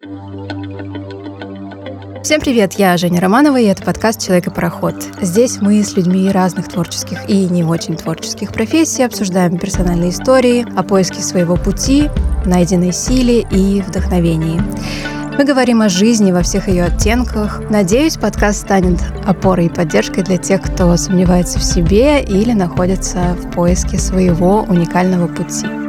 Всем привет, я Женя Романова, и это подкаст «Человек и пароход». Здесь мы с людьми разных творческих и не очень творческих профессий обсуждаем персональные истории о поиске своего пути, найденной силе и вдохновении. Мы говорим о жизни во всех ее оттенках. Надеюсь, подкаст станет опорой и поддержкой для тех, кто сомневается в себе или находится в поиске своего уникального пути.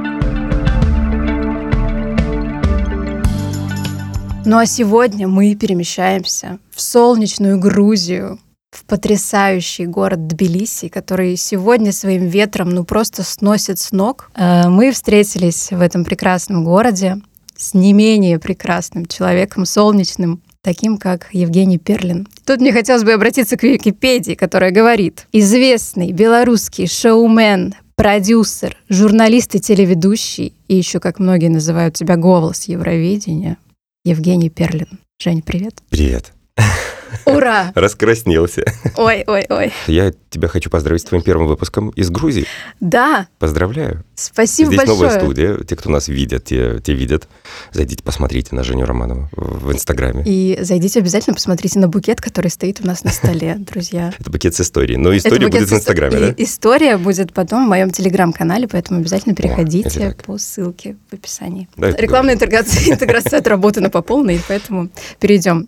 Ну а сегодня мы перемещаемся в солнечную Грузию, в потрясающий город Тбилиси, который сегодня своим ветром ну просто сносит с ног. Э, мы встретились в этом прекрасном городе с не менее прекрасным человеком, солнечным, таким как Евгений Перлин. Тут мне хотелось бы обратиться к Википедии, которая говорит, известный белорусский шоумен, продюсер, журналист и телеведущий, и еще, как многие называют тебя, голос Евровидения, Евгений Перлин. Жень, привет. Привет. Ура! Раскраснелся. Ой, ой, ой. Я тебя хочу поздравить с твоим первым выпуском из Грузии. Да. Поздравляю. Спасибо Здесь большое. новая студия. Те, кто нас видят, те, те видят. Зайдите, посмотрите на Женю Романову в Инстаграме. И зайдите обязательно, посмотрите на букет, который стоит у нас на столе, друзья. Это букет с историей. Но история будет в Инстаграме, да? История будет потом в моем телеграм-канале, поэтому обязательно переходите по ссылке в описании. Рекламная интеграция, отработана по полной, поэтому перейдем.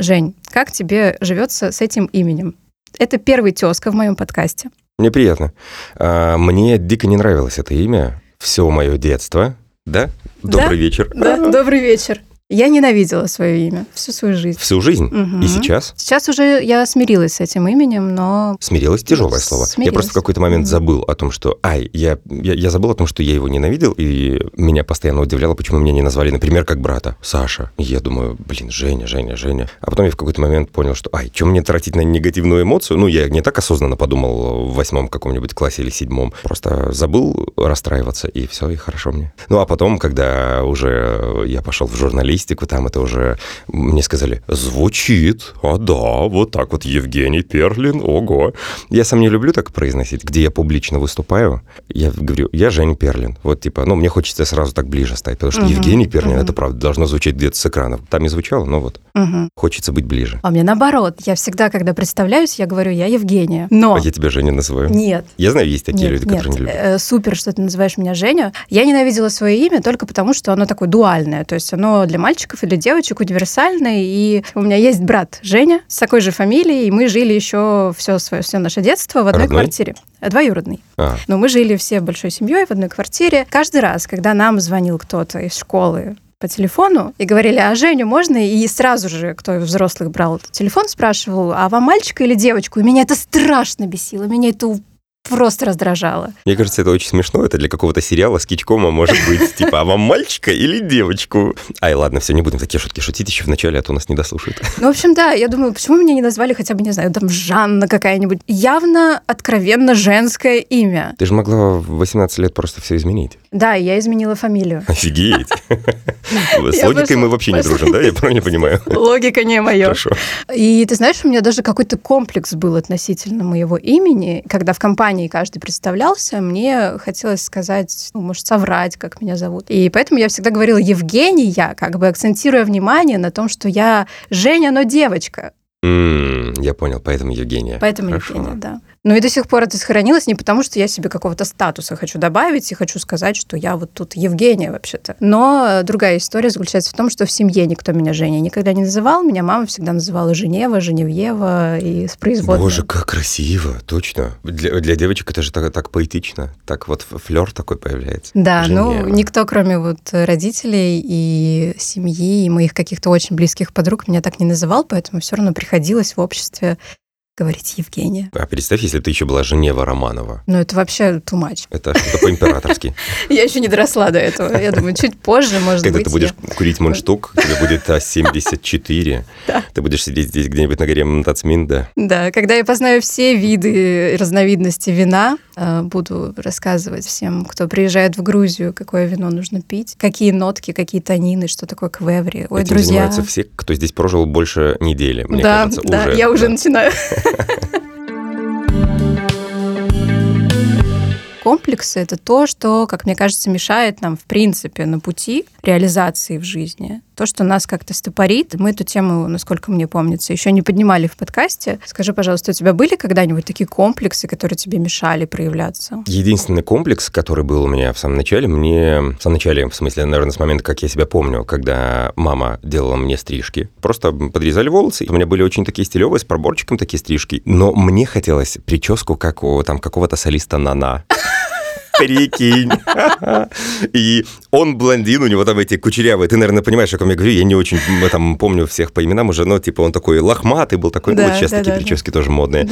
Жень, как тебе живется с этим именем? Это первый тезка в моем подкасте. Мне приятно. А, Мне дико не нравилось это имя. Все мое детство. Да? Добрый вечер. Да, добрый вечер. Я ненавидела свое имя всю свою жизнь. Всю жизнь. Мгм. И сейчас. Сейчас уже я смирилась с этим именем, но Смирилась тяжелое слово. Я Смирилась. просто в какой-то момент Мгм. забыл о том, что... Ай, я, я, я забыл о том, что я его ненавидел, и меня постоянно удивляло, почему меня не назвали, например, как брата, Саша. И я думаю, блин, Женя, Женя, Женя. А потом я в какой-то момент понял, что, ай, что мне тратить на негативную эмоцию? Ну, я не так осознанно подумал в восьмом каком-нибудь классе или седьмом. Просто забыл расстраиваться, и все, и хорошо мне. Ну, а потом, когда уже я пошел в журналистику, там это уже мне сказали, звучит, а да, вот так вот Евгений Перлин, ого. Я сам не люблю так произносить, где я публично выступаю. Я говорю, я Женя Перлин. Вот типа, ну, мне хочется сразу так ближе стать, потому что Мгм, Евгений Перлин, мгм. это правда, должно звучать где-то с экрана. Там и звучало, но вот Мгм. хочется быть ближе. А меня наоборот. Я всегда, когда представляюсь, я говорю, я Евгения. Но... А я тебя Женя называю. Нет, Я знаю, есть такие нет, люди, которые нет. не любят. Э, супер, что ты называешь меня Женя. Я ненавидела свое имя только потому, что оно такое дуальное. То есть оно для мальчиков и для девочек универсальное. И у меня есть брат Женя с такой же фамилией, и мы жили еще все свое все наше детство в одной Родной? квартире. Э, Двоюродный. А, Но мы жили все большой семьей в одной квартире. Каждый раз, когда нам звонил кто-то из школы по телефону и говорили, а Женю можно? И сразу же, кто из взрослых брал телефон, спрашивал, а вам мальчика или девочку? И меня это страшно бесило, меня это просто раздражало. мне кажется, это очень смешно. Это для какого-то сериала с Кичкома может быть типа, а вам мальчика или девочку? Ай, ладно, все, не будем такие шутки шутить еще в начале, а то нас не дослушают. Ну, в общем, да, я думаю, почему меня не назвали хотя бы, не знаю, там Жанна какая-нибудь? Явно, откровенно женское имя. Ты же могла в 18 лет просто все изменить. Да, я изменила фамилию. Офигеть. С логикой мы вообще не дружим, да? Я правильно понимаю? Логика не моя. Хорошо. И ты знаешь, у меня даже какой-то комплекс был относительно моего имени. Когда в компании каждый представлялся, мне хотелось сказать, ну, может, соврать, как меня зовут. И поэтому я всегда говорила Евгения, как бы акцентируя внимание на том, что я Женя, но девочка. М, Я понял, поэтому Евгения. Поэтому Хорошо. Евгения, да. Ну и до сих пор это сохранилось не потому, что я себе какого-то статуса хочу добавить и хочу сказать, что я вот тут Евгения вообще-то. Но э, другая история заключается в том, что в семье никто меня Женя никогда не называл. Меня мама всегда называла Женева, Женевьева и с производной. Боже, как красиво, точно. Для, для девочек это же так, так поэтично. Так вот флер такой появляется. Да, ну Женева. никто, кроме вот родителей и семьи, и моих каких-то очень близких подруг меня так не называл, поэтому все равно приходилось в обществе говорить Евгения. А представь, если ты еще была Женева Романова. Ну это вообще too much. Это что-то по-императорски. Я еще не доросла до этого. Я думаю, чуть позже, может Когда быть. ты будешь курить мундштук, тебе будет А74. Да. Ты будешь сидеть здесь где-нибудь на горе Мтацминда. Да, когда я познаю все виды и разновидности вина, э, буду рассказывать всем, кто приезжает в Грузию, какое вино нужно пить, какие нотки, какие танины, что такое квеври. Ой, Этим друзья. занимаются все, кто здесь прожил больше недели, мне да, кажется. да, уже. я уже начинаю. Комплексы — это то, что, как мне кажется, мешает нам, в принципе, на пути реализации в жизни. То, что нас как-то стопорит. Мы эту тему, насколько мне помнится, еще не поднимали в подкасте. Скажи, пожалуйста, у тебя были когда-нибудь такие комплексы, которые тебе мешали проявляться? Единственный комплекс, который был у меня в самом начале, мне... В самом начале, в смысле, наверное, с момента, как я себя помню, когда мама делала мне стрижки. Просто подрезали волосы. У меня были очень такие стилевые, с проборчиком такие стрижки. Но мне хотелось прическу, как у там какого-то солиста Нана. Прикинь. И он блондин, у него там эти кучерявые. Ты, наверное, понимаешь, о ком я говорю. Я не очень там помню всех по именам уже, но типа он такой лохматый был такой. Да, вот сейчас да, такие да, прически тоже модные.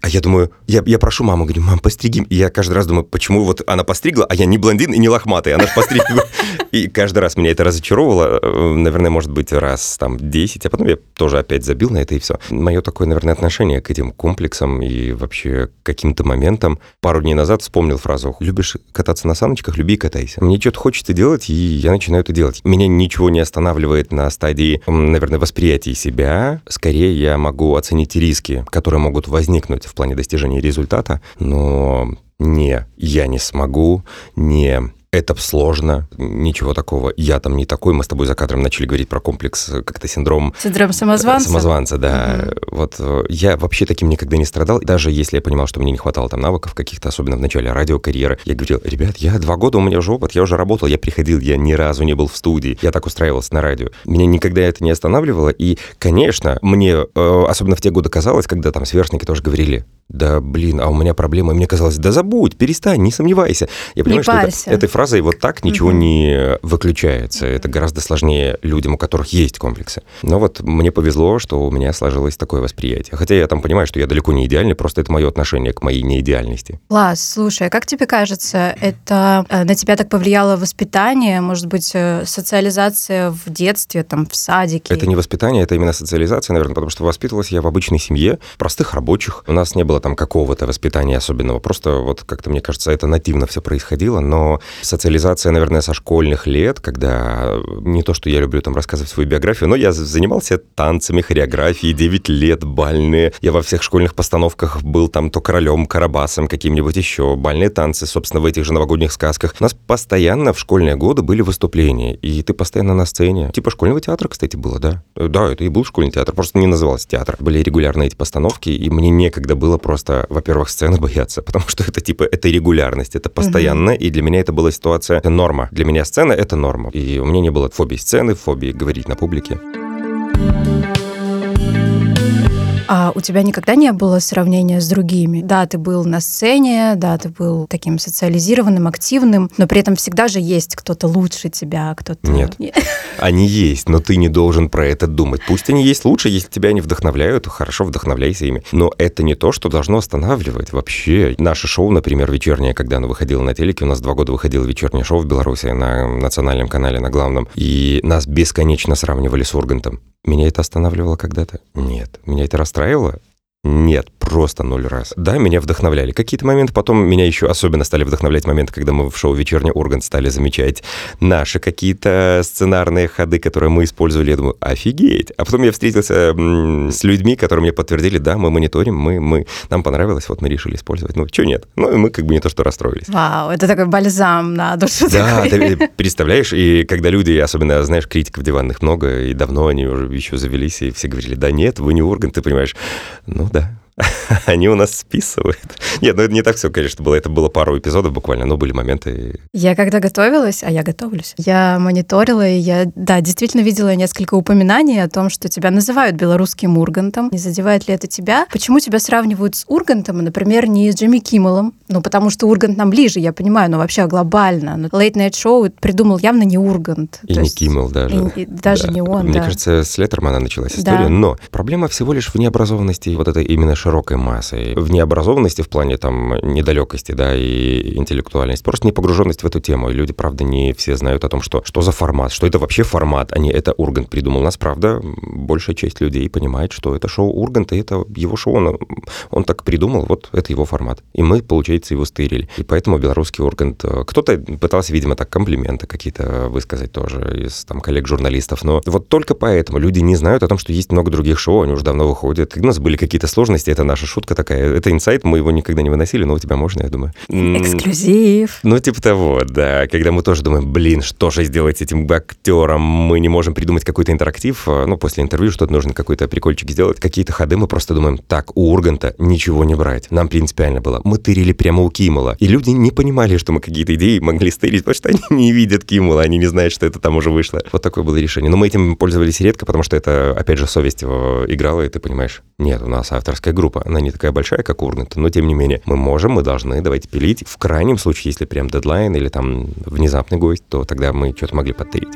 А я думаю, я, я прошу маму, говорю, мам, постриги. И я каждый раз думаю, почему вот она постригла, а я не блондин и не лохматый, она же постригла. И каждый раз меня это разочаровывало, э, наверное, может быть, раз там 10, а потом я тоже опять забил на это и все. Мое такое, наверное, отношение к этим комплексам и вообще каким-то моментам. Пару дней назад вспомнил фразу «Любишь кататься на саночках? Люби и катайся». Мне что-то хочется делать, и я начинаю это делать. Меня ничего не останавливает на стадии, наверное, восприятия себя. Скорее, я могу оценить риски, которые могут возникнуть в плане достижения результата, но не я не смогу, не это сложно, ничего такого. Я там не такой. Мы с тобой за кадром начали говорить про комплекс, как-то синдром... Синдром самозванца? Самозванца, да. Угу. Вот э, я вообще таким никогда не страдал. Даже если я понимал, что мне не хватало там навыков каких-то, особенно в начале радиокарьеры, я говорил, ребят, я два года, у меня уже опыт, я уже работал, я приходил, я ни разу не был в студии, я так устраивался на радио. Меня никогда это не останавливало. И, конечно, мне, э, особенно в те годы казалось, когда там сверстники тоже говорили, да блин, а у меня проблема. И мне казалось, да забудь, перестань, не сомневайся. Я понимаю, не что это, этой фразой вот так ничего угу. не выключается. Это гораздо сложнее людям, у которых есть комплексы. Но вот мне повезло, что у меня сложилось такое восприятие. Хотя я там понимаю, что я далеко не идеальный, просто это мое отношение к моей неидеальности. Класс, слушай, а как тебе кажется, это э, на тебя так повлияло воспитание, может быть, э, социализация в детстве, там, в садике? Это не воспитание, это именно социализация, наверное, потому что воспитывалась я в обычной семье, простых рабочих. У нас не было было там какого-то воспитания особенного. Просто вот как-то, мне кажется, это нативно все происходило. Но социализация, наверное, со школьных лет, когда не то, что я люблю там рассказывать свою биографию, но я занимался танцами, хореографией, 9 лет, бальные. Я во всех школьных постановках был там то королем, карабасом, каким-нибудь еще. Бальные танцы, собственно, в этих же новогодних сказках. У нас постоянно в школьные годы были выступления, и ты постоянно на сцене. Типа школьного театра, кстати, было, да? Да, это и был школьный театр, просто не назывался театр. Были регулярные эти постановки, и мне некогда было просто, во-первых, сцены бояться, потому что это типа, это регулярность, это постоянно, угу. и для меня это была ситуация, это норма. Для меня сцена — это норма. И у меня не было фобии сцены, фобии говорить на публике. А у тебя никогда не было сравнения с другими? Да, ты был на сцене, да, ты был таким социализированным, активным, но при этом всегда же есть кто-то лучше тебя, кто-то... Нет, они есть, но ты не должен про это думать. Пусть они есть лучше, если тебя они вдохновляют, хорошо, вдохновляйся ими. Но это не то, что должно останавливать вообще. Наше шоу, например, вечернее, когда оно выходило на телеке, у нас два года выходило вечернее шоу в Беларуси на национальном канале, на главном, и нас бесконечно сравнивали с Ургантом. Меня это останавливало когда-то? Нет. Меня это расстраивало? устраивало, нет, просто ноль раз. Да, меня вдохновляли. Какие-то моменты, потом меня еще особенно стали вдохновлять моменты, когда мы в шоу «Вечерний Ургант» стали замечать наши какие-то сценарные ходы, которые мы использовали. Я думаю, офигеть. А потом я встретился с людьми, которые мне подтвердили, да, мы мониторим, мы, мы, нам понравилось, вот мы решили использовать. Ну, что нет? Ну, и мы как бы не то, что расстроились. Вау, это такой бальзам на душу. Да, ты представляешь, и когда люди, особенно, знаешь, критиков диванных много, и давно они уже еще завелись, и все говорили, да нет, вы не Ургант, ты понимаешь. Ну, да. Они у нас списывают. Нет, ну это не так все, конечно, было. Это было пару эпизодов буквально, но были моменты. Я когда готовилась, а я готовлюсь, я мониторила, и я, да, действительно видела несколько упоминаний о том, что тебя называют белорусским Ургантом. Не задевает ли это тебя? Почему тебя сравнивают с Ургантом, например, не с Джимми Киммелом? Ну, потому что Ургант нам ближе, я понимаю, но вообще глобально. Но Late Night Show придумал явно не Ургант. И не есть... Киммел даже. И, и даже да. не он, Мне да. кажется, с Леттермана началась история. Да. Но проблема всего лишь в необразованности вот этой именно широкой массой, в необразованности в плане там недалекости, да, и интеллектуальности, просто непогруженность в эту тему. И люди, правда, не все знают о том, что, что за формат, что это вообще формат, а не это Ургант придумал. У нас, правда, большая часть людей понимает, что это шоу Ургант, и это его шоу, он, он так придумал, вот это его формат. И мы, получается, его стырили. И поэтому белорусский Ургант... Э, кто-то пытался, видимо, так комплименты какие-то высказать тоже из там коллег-журналистов, но вот только поэтому люди не знают о том, что есть много других шоу, они уже давно выходят. И у нас были какие-то сложности, это наша шутка такая. Это инсайт, мы его никогда не выносили, но у тебя можно, я думаю. Эксклюзив. Ну, типа того, да. Когда мы тоже думаем, блин, что же сделать с этим актером? Мы не можем придумать какой-то интерактив. А, ну, после интервью что-то нужно какой-то прикольчик сделать. Какие-то ходы мы просто думаем, так, у Урганта ничего не брать. Нам принципиально было. Мы тырили прямо у Киммела. И люди не понимали, что мы какие-то идеи могли стырить, потому что они не видят Киммела, они не знают, что это там уже вышло. Вот такое было решение. Но мы этим пользовались редко, потому что это, опять же, совесть играла, и ты понимаешь, нет, у нас авторская группа, она не такая большая, как Ургант, но тем не менее, мы можем, мы должны, давайте пилить. В крайнем случае, если прям дедлайн или там внезапный гость, то тогда мы что-то могли подтырить.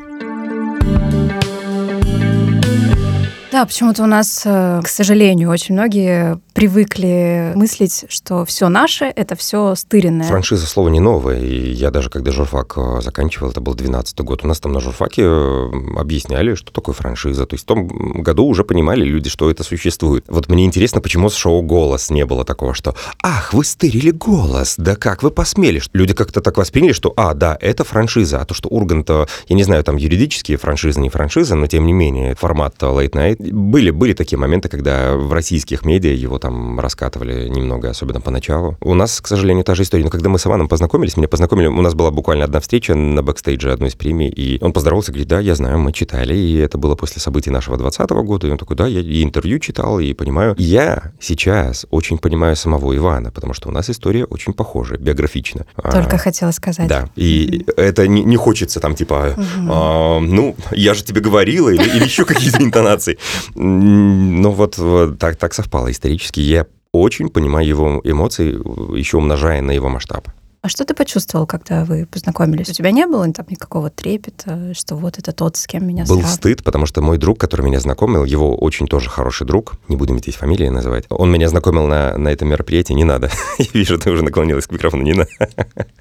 Да, почему-то у нас, э, к сожалению, очень многие привыкли мыслить, что все наше — это все стыренное. Франшиза слово не новое, и я даже когда журфак э, заканчивал, это был 12 год, у нас там на журфаке э, объясняли, что такое франшиза. То есть в том году уже понимали люди, что это существует. Вот мне интересно, почему с шоу «Голос» не было такого, что «Ах, вы стырили голос! Да как вы посмели?» Люди как-то так восприняли, что «А, да, это франшиза». А то, что Ургант, я не знаю, там юридические франшизы, не франшиза, но тем не менее формат Late Night были, были такие моменты, когда в российских медиа его там раскатывали немного, особенно поначалу. У нас, к сожалению, та же история. Но когда мы с Иваном познакомились, меня познакомили, у нас была буквально одна встреча на бэкстейдже одной из премий, и он поздоровался, говорит, да, я знаю, мы читали, и это было после событий нашего 2020 года, и он такой, да, я и интервью читал, и понимаю. Я сейчас очень понимаю самого Ивана, потому что у нас история очень похожа, биографична. Только а, хотела сказать. Да, и mm-hmm. это не, не хочется там типа, mm-hmm. а, ну, я же тебе говорила, или, или еще какие-то интонации. Ну вот, вот так, так совпало исторически. Я очень понимаю его эмоции, еще умножая на его масштаб. А что ты почувствовал, когда вы познакомились? У тебя не было там никакого трепета, что вот это тот, с кем меня Был срав... стыд, потому что мой друг, который меня знакомил, его очень тоже хороший друг, не будем здесь фамилии называть, он меня знакомил на, на этом мероприятии, не надо. Я вижу, ты уже наклонилась к микрофону, не надо.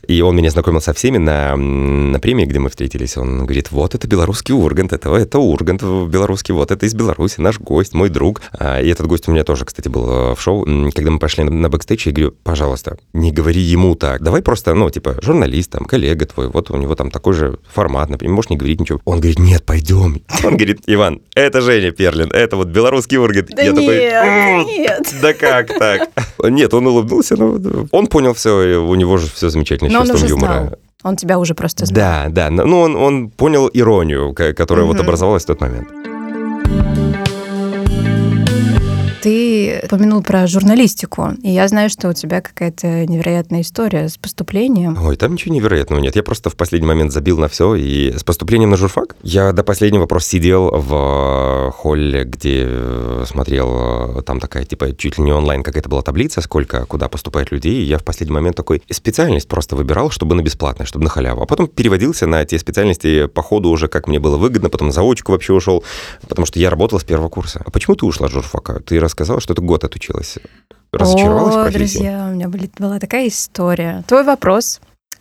И он меня знакомил со всеми на, на премии, где мы встретились. Он говорит, вот это белорусский Ургант, это, это Ургант белорусский, вот это из Беларуси, наш гость, мой друг. А, и этот гость у меня тоже, кстати, был э, в шоу. Когда мы пошли на, на бэкстейдж, я говорю, пожалуйста, не говори ему так, давай просто, ну, типа, журналист, там, коллега твой, вот у него там такой же формат, например, можешь не говорить ничего. Он говорит, нет, пойдем. Он говорит, Иван, это Женя Перлин, это вот белорусский Ургант. Да Я нет, такой, нет. Да как так? Нет, он улыбнулся, но он понял все, у него же все замечательно, но чувством юмора. Знал. Он тебя уже просто знал. Да, да. Ну, он, он понял иронию, которая угу. вот образовалась в тот момент. Ты упомянул про журналистику, и я знаю, что у тебя какая-то невероятная история с поступлением. Ой, там ничего невероятного нет. Я просто в последний момент забил на все, и с поступлением на журфак я до последнего просто сидел в холле, где э, смотрел, э, там такая, типа, чуть ли не онлайн какая-то была таблица, сколько, куда поступает людей, и я в последний момент такой специальность просто выбирал, чтобы на бесплатное, чтобы на халяву. А потом переводился на те специальности по ходу уже, как мне было выгодно, потом заочку вообще ушел, потому что я работал с первого курса. А почему ты ушла с журфака? Ты рассказала, что ты год отучилась. Разочаровалась О, в профессии? друзья, у меня была такая история. Твой вопрос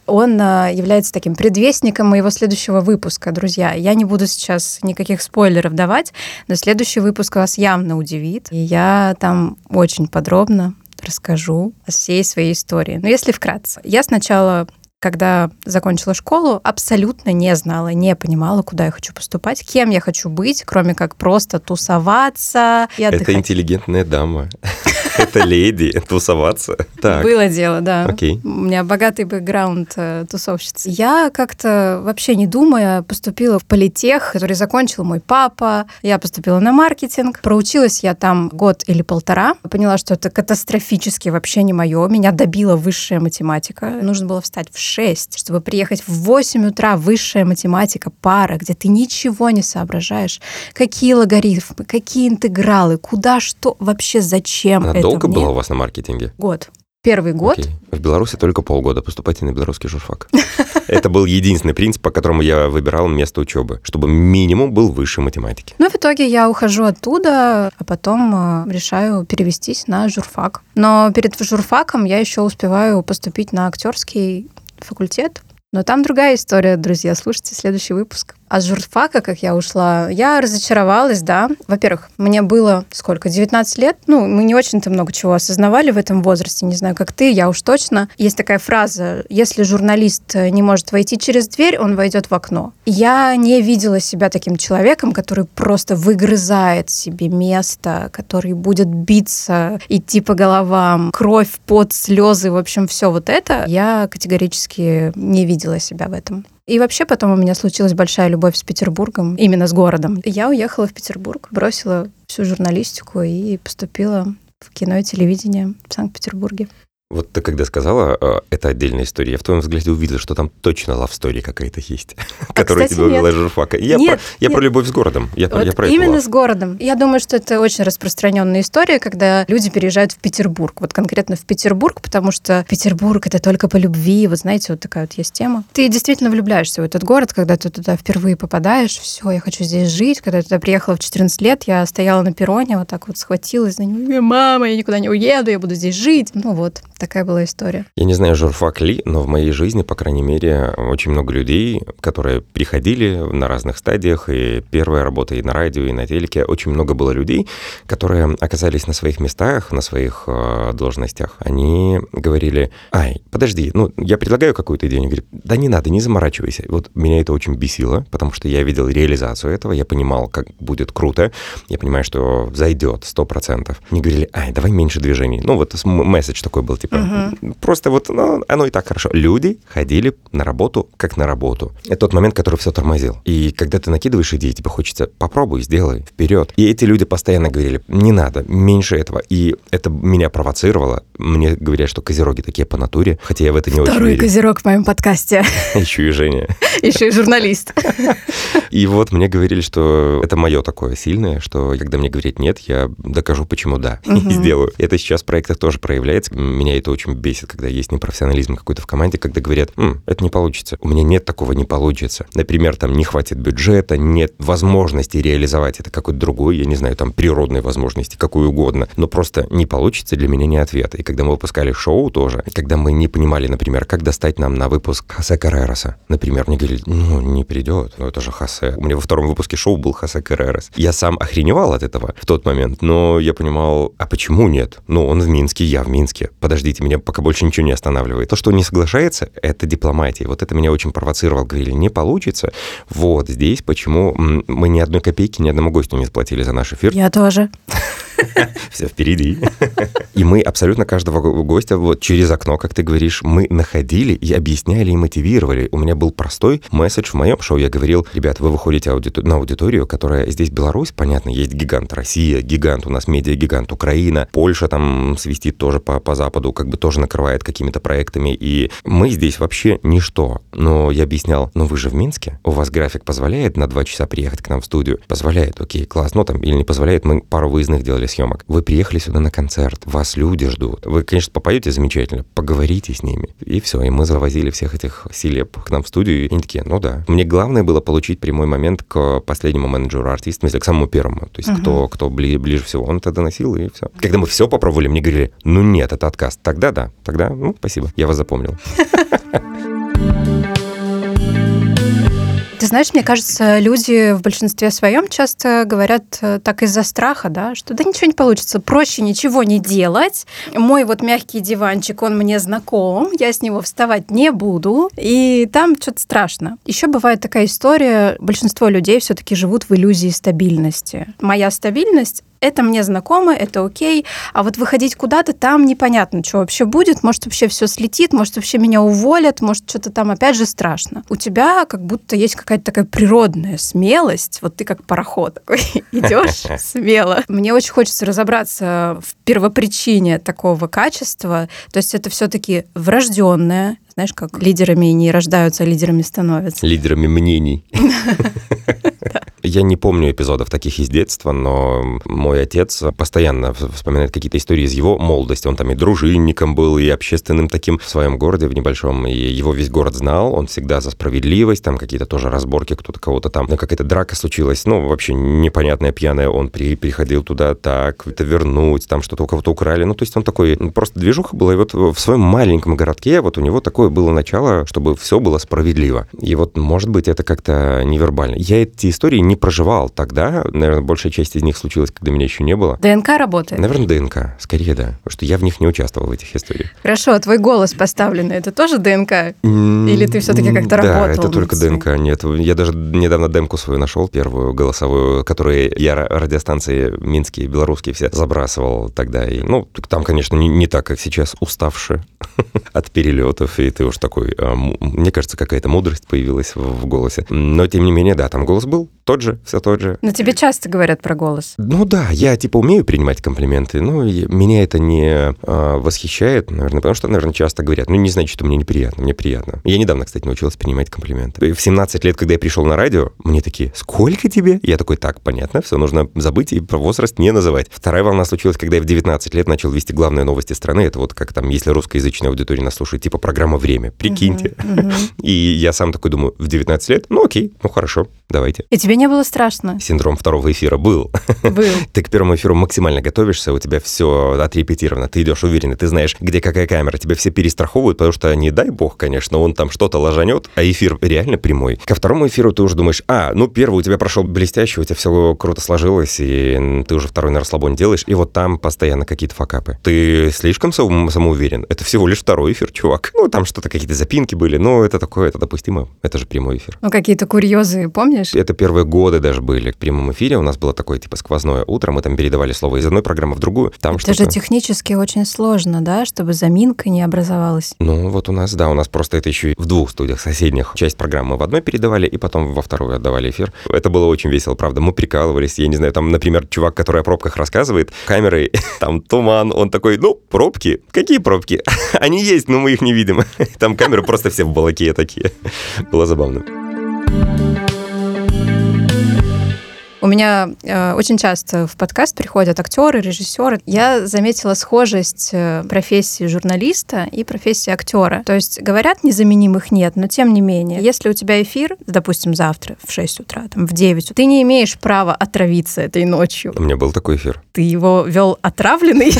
он а, является таким предвестником моего следующего выпуска, друзья. Я не буду сейчас никаких спойлеров давать, но следующий выпуск вас явно удивит. И я там очень подробно расскажу о всей своей истории. Но если вкратце. Я сначала когда закончила школу, абсолютно не знала, не понимала, куда я хочу поступать, кем я хочу быть, кроме как просто тусоваться и отдыхать. Это интеллигентная дама. Это леди, тусоваться. Так. Было дело, да. Окей. У меня богатый бэкграунд э, тусовщицы. Я как-то вообще не думая поступила в политех, который закончил мой папа. Я поступила на маркетинг. Проучилась я там год или полтора. Поняла, что это катастрофически вообще не мое. Меня добила высшая математика. Нужно было встать в 6, чтобы приехать в 8 утра. Высшая математика, пара, где ты ничего не соображаешь. Какие логарифмы, какие интегралы, куда, что, вообще зачем Она это долго мне? была у вас на маркетинге? Год. Первый год. Okay. В Беларуси только полгода. Поступайте на белорусский журфак. Это был единственный принцип, по которому я выбирал место учебы, чтобы минимум был выше математики. Ну, в итоге я ухожу оттуда, а потом э, решаю перевестись на журфак. Но перед журфаком я еще успеваю поступить на актерский факультет. Но там другая история, друзья. Слушайте следующий выпуск. А с журфака, как я ушла, я разочаровалась, да. Во-первых, мне было сколько, 19 лет? Ну, мы не очень-то много чего осознавали в этом возрасте, не знаю, как ты, я уж точно. Есть такая фраза, если журналист не может войти через дверь, он войдет в окно. Я не видела себя таким человеком, который просто выгрызает себе место, который будет биться, идти по головам, кровь, пот, слезы, в общем, все вот это. Я категорически не видела себя в этом. И вообще потом у меня случилась большая любовь с Петербургом, именно с городом. Я уехала в Петербург, бросила всю журналистику и поступила в кино и телевидение в Санкт-Петербурге. Вот ты когда сказала, э, это отдельная история, я в твоем взгляде увидел, что там точно story какая-то есть, А, которая кстати, тебе нет. вела журфака. Я, Нет, про, я нет. про любовь с городом. Я, про- Вот я про это именно love. с городом. Я думаю, что это очень распространенная история, когда люди переезжают в Петербург. Вот конкретно в Петербург, потому что Петербург это только по любви. Вот знаете, вот такая вот есть тема. Ты действительно влюбляешься в этот город, когда ты туда впервые попадаешь. Все, я хочу здесь жить. Когда я туда приехала в 14 лет, я стояла на перроне, вот так вот схватилась. Мама, я никуда не уеду, я буду здесь жить. Ну вот, такая была история. Я не знаю, журфак ли, но в моей жизни, по крайней мере, очень много людей, которые приходили на разных стадиях, и первая работа и на радио, и на телеке, очень много было людей, которые оказались на своих местах, на своих э, должностях. Они говорили, ай, подожди, ну, я предлагаю какую-то идею, они говорят, да не надо, не заморачивайся. Вот меня это очень бесило, потому что я видел реализацию этого, я понимал, как будет круто, я понимаю, что зайдет 100%. Они говорили, ай, давай меньше движений. Ну, вот месседж такой был, типа, просто вот, ну, оно и так хорошо. Люди ходили на работу как на работу. Это тот момент, который все тормозил. И когда ты накидываешь идеи, тебе хочется попробуй, сделай, вперед. И эти люди постоянно говорили, не надо, меньше этого. И это меня провоцировало. Мне говорят, что козероги такие по натуре, хотя я в это не очень Второй верю. козерог в моем подкасте. Еще и Женя. Еще и журналист. И вот мне говорили, что это мое такое сильное, что когда мне говорят нет, я докажу, почему да, и сделаю. Это сейчас в проектах тоже проявляется. Меня это очень бесит, когда есть непрофессионализм какой-то в команде, когда говорят, «М, это не получится. У меня нет такого, не получится. Например, там не хватит бюджета, нет возможности реализовать это какой-то другой, я не знаю, там природной возможности, какой угодно. Но просто не получится для меня не ответ. И когда мы выпускали шоу тоже, когда мы не понимали, например, как достать нам на выпуск Хосе Каррероса, например, мне говорили, ну, не придет, ну, это же Хосе. У меня во втором выпуске шоу был Хосе Каррерос. Я сам охреневал от этого в тот момент, но я понимал, а почему нет? Ну, он в Минске, я в Минске. Подождите, меня пока больше ничего не останавливает. То, что он не соглашается, это дипломатия. Вот это меня очень провоцировало. Говорили, не получится. Вот здесь почему мы ни одной копейки ни одному гостю не заплатили за наш эфир. Я тоже. Все впереди. И мы абсолютно каждого го- гостя вот через окно, как ты говоришь, мы находили и объясняли и мотивировали. У меня был простой месседж в моем шоу. Я говорил, ребят, вы выходите на аудиторию, которая здесь Беларусь, понятно, есть гигант Россия, гигант у нас медиа-гигант Украина, Польша там свистит тоже по, по Западу, как бы тоже накрывает какими-то проектами. И мы здесь вообще ничто. Но я объяснял, ну вы же в Минске, у вас график позволяет на два часа приехать к нам в студию? Позволяет, окей, класс. Ну там, или не позволяет, мы пару выездных делали съемок. Вы приехали сюда на концерт, вас люди ждут. Вы, конечно, попоете замечательно, поговорите с ними. И все, и мы завозили всех этих селеб к нам в студию, и они такие, ну да. Мне главное было получить прямой момент к последнему менеджеру артиста, в смысле, к самому первому. То есть Мгм. кто, кто бли- ближе всего, он это доносил, и все. Когда мы все попробовали, мне говорили, ну нет, это отказ. Тогда да, тогда, ну, спасибо, я вас запомнил. Ты знаешь, мне кажется, люди в большинстве своем часто говорят э, так из-за страха, да, что да ничего не получится, проще ничего не делать. Мой вот мягкий диванчик, он мне знаком, я с него вставать не буду, и там что-то страшно. Еще бывает такая история, большинство людей все-таки живут в иллюзии стабильности. Моя стабильность это мне знакомо, это окей, а вот выходить куда-то, там непонятно, что вообще будет, может, вообще все слетит, может, вообще меня уволят, может, что-то там опять же страшно. У тебя как будто есть какая-то такая природная смелость, вот ты как пароход идешь смело. Мне очень хочется разобраться в первопричине такого качества, то есть это все-таки врожденное, знаешь, как лидерами не рождаются, а лидерами становятся. Лидерами мнений. Я не помню эпизодов таких из детства, но мой отец постоянно вспоминает какие-то истории из его молодости. Он там и дружинником был, и общественным таким в своем городе, в небольшом, и его весь город знал. Он всегда за справедливость, там какие-то тоже разборки, кто-то кого-то там, какая-то драка случилась, ну, вообще непонятная, пьяная. Он при, приходил туда так, это вернуть, там что-то у кого-то украли. Ну, то есть он такой, ну, просто движуха была. И вот в своем маленьком городке вот у него такое было начало, чтобы все было справедливо. И вот, может быть, это как-то невербально. Я эти истории не проживал тогда. Наверное, большая часть из них случилась, когда меня еще не было. ДНК работает? Наверное, ДНК. Скорее, да. Потому что я в них не участвовал, в этих историях. Хорошо, а твой голос поставленный, это тоже ДНК? Или ты все-таки как-то да, работал? Да, это только ДНК. Нет, я даже недавно демку свою нашел, первую голосовую, которую я радиостанции минские, белорусские все забрасывал тогда. И, ну, там, конечно, не, не так, как сейчас, уставший от перелетов, и ты уж такой... А, мне кажется, какая-то мудрость появилась в голосе. Но, тем не менее, да, там голос был тот же, все тот же. Но тебе часто говорят про голос. Ну да, я типа умею принимать комплименты, но меня это не э, восхищает, наверное, потому что, наверное, часто говорят. Ну, не значит, что мне неприятно, мне приятно. Я недавно, кстати, научилась принимать комплименты. В 17 лет, когда я пришел на радио, мне такие, сколько тебе? Я такой, так, понятно, все, нужно забыть и про возраст не называть. Вторая волна случилась, когда я в 19 лет начал вести главные новости страны. Это вот как там, если русскоязычная аудитория нас слушает, типа программа «Время», прикиньте. Uh-huh, uh-huh. И я сам такой думаю, в 19 лет, ну окей, ну хорошо, давайте. И тебе не было страшно? Синдром второго эфира был. Был. Ты к первому эфиру максимально готовишься, у тебя все отрепетировано, ты идешь уверенный, ты знаешь, где какая камера, тебя все перестраховывают, потому что, не дай бог, конечно, он там что-то ложанет, а эфир реально прямой. Ко второму эфиру ты уже думаешь, а, ну первый у тебя прошел блестяще, у тебя все круто сложилось, и ты уже второй на расслабоне делаешь, и вот там постоянно какие-то факапы. Ты слишком самоуверен, это всего лишь второй эфир, чувак. Ну, там что-то, какие-то запинки были, но это такое, это допустимо, это же прямой эфир. Ну, какие-то курьезы, помнишь? Это первые годы даже были. В прямом эфире у нас было такое, типа, сквозное утро, мы там передавали слово из одной программы в другую. Там это же технически очень сложно, да, чтобы заминка не образовалась? Ну, вот у нас, да, у нас просто это еще и в двух студиях соседних. Часть программы в одной передавали, и потом во вторую отдавали эфир. Это было очень весело, правда. Мы прикалывались, я не знаю, там, например, чувак, который о пробках рассказывает, камерой, там, туман, он такой, ну, пробки, какие пробки? Они есть, но мы их не видим. Там камеры просто все в балаке такие. Было забавно. У меня э, очень часто в подкаст приходят актеры, режиссеры. Я заметила схожесть э, профессии журналиста и профессии актера. То есть говорят, незаменимых нет, но тем не менее, если у тебя эфир, допустим, завтра в 6 утра, там, в 9, ты не имеешь права отравиться этой ночью. У меня был такой эфир. Ты его вел отравленный?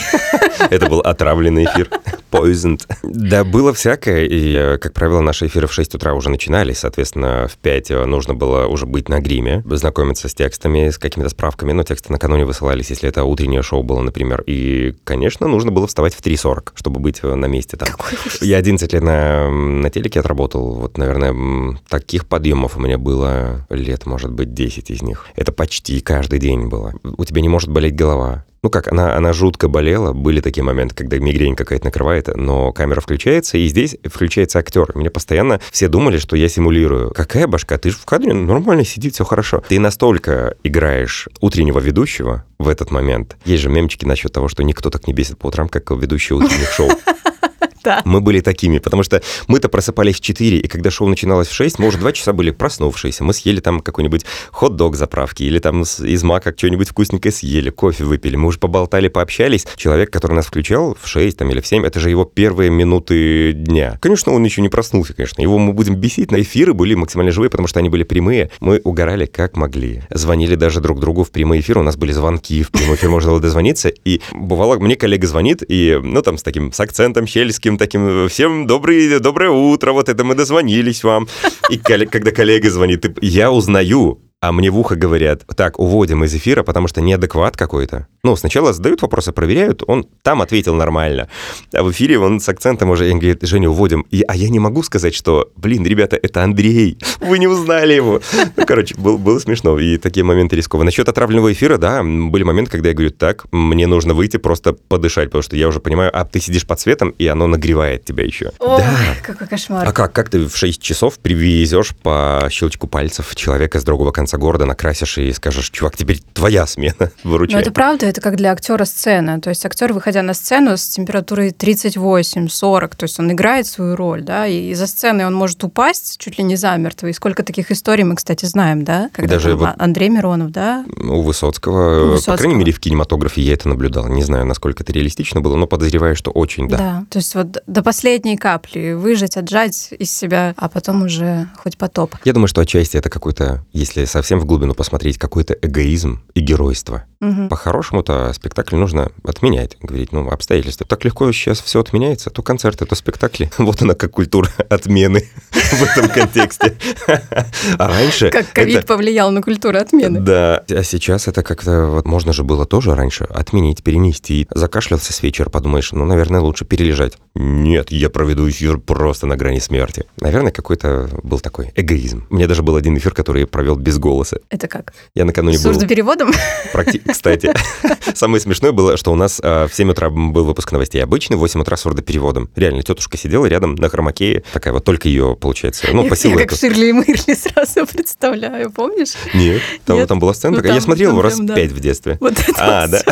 Это был отравленный эфир. Poisoned. Да, было всякое, и, э, как правило, наши эфиры в 6 утра уже начинались, соответственно, в 5 э, нужно было уже быть на гриме, знакомиться с текстами, с какими-то справками, но тексты накануне высылались, если это утреннее шоу было, например, и, конечно, нужно было вставать в 3.40, чтобы быть э, на месте там. Я 11 лет на, на телеке отработал, вот, наверное, таких подъемов у меня было лет, может быть, 10 из них. Это почти каждый день было. У тебя не может болеть голова, ну как, она, она жутко болела, были такие моменты, когда мигрень какая-то накрывает, но камера включается, и здесь включается актер. Меня постоянно все думали, что я симулирую. Какая башка? Ты же в кадре нормально сидит, все хорошо. Ты настолько играешь утреннего ведущего в этот момент. Есть же мемчики насчет того, что никто так не бесит по утрам, как ведущий утренних шоу. Да. Мы были такими, потому что мы-то просыпались в 4, и когда шоу начиналось в 6, мы уже 2 часа были проснувшиеся. Мы съели там какой-нибудь хот-дог заправки, или там из мака что-нибудь вкусненькое съели, кофе выпили. Мы уже поболтали, пообщались. Человек, который нас включал в 6 там, или в 7, это же его первые минуты дня. Конечно, он еще не проснулся, конечно. Его мы будем бесить. На эфиры были максимально живые, потому что они были прямые. Мы угорали как могли. Звонили даже друг другу в прямой эфир. У нас были звонки в прямой эфир, можно было дозвониться. И бывало, мне коллега звонит, и, ну, там, с таким, с акцентом щельским, таким, всем добрый, доброе утро, вот это мы дозвонились вам. И когда коллега звонит, я узнаю, а мне в ухо говорят, так, уводим из эфира, потому что неадекват какой-то. Ну, сначала задают вопросы, проверяют, он там ответил нормально. А в эфире он с акцентом уже, он говорит, Женя, уводим. И, а я не могу сказать, что, блин, ребята, это Андрей, вы не узнали его. Ну, короче, был, было смешно, и такие моменты рисковые. Насчет отравленного эфира, да, были моменты, когда я говорю, так, мне нужно выйти просто подышать, потому что я уже понимаю, а ты сидишь под светом, и оно нагревает тебя еще. Ой, да. какой кошмар. А как, как ты в 6 часов привезешь по щелчку пальцев человека с другого конца конца города накрасишь и скажешь, чувак, теперь твоя смена, выручай. Ну, это правда, это это как для актера сцена. То есть актер, выходя на сцену с температурой 38-40, то есть он играет свою роль, да, и за сценой он может упасть чуть ли не замертво. И сколько таких историй мы, кстати, знаем, да? Когда Даже там вот Андрей Миронов, да? У Высоцкого, У Высоцкого. по крайней мере, в кинематографе я это наблюдал. Не знаю, насколько это реалистично было, но подозреваю, что очень, да. То есть вот до последней капли выжать, отжать из себя, а потом уже хоть потоп. Я думаю, что отчасти это какой-то, если совсем в глубину посмотреть, какой-то эгоизм и геройство. Мгм. По-хорошему-то спектакль нужно отменять, говорить, ну, обстоятельства. Так легко сейчас все отменяется, то концерты, то спектакли. Вот она как культура отмены в этом контексте. А раньше... Как ковид повлиял на культуру отмены. Да, а сейчас это как-то вот можно же было тоже раньше отменить, перенести. Закашлялся с вечера, подумаешь, ну, наверное, лучше перележать. Нет, я проведу эфир просто на грани смерти. Наверное, какой-то был такой эгоизм. У меня даже был один эфир, который я провел без голоса. Это как? Я накануне С был... сурдопереводом? Практи- Кстати, самое смешное было, что у нас а, в 7 утра был выпуск новостей обычный, в 8 утра с сурдопереводом. Реально, тетушка сидела рядом на хромакее, такая вот только ее, получается, ну, Я- по Я силуэту. как Ширли и Мырли сразу представляю, помнишь? Нет, там, там была сцена Ну, такая. Я там- смотрел его раз пять в детстве. Вот это А, да.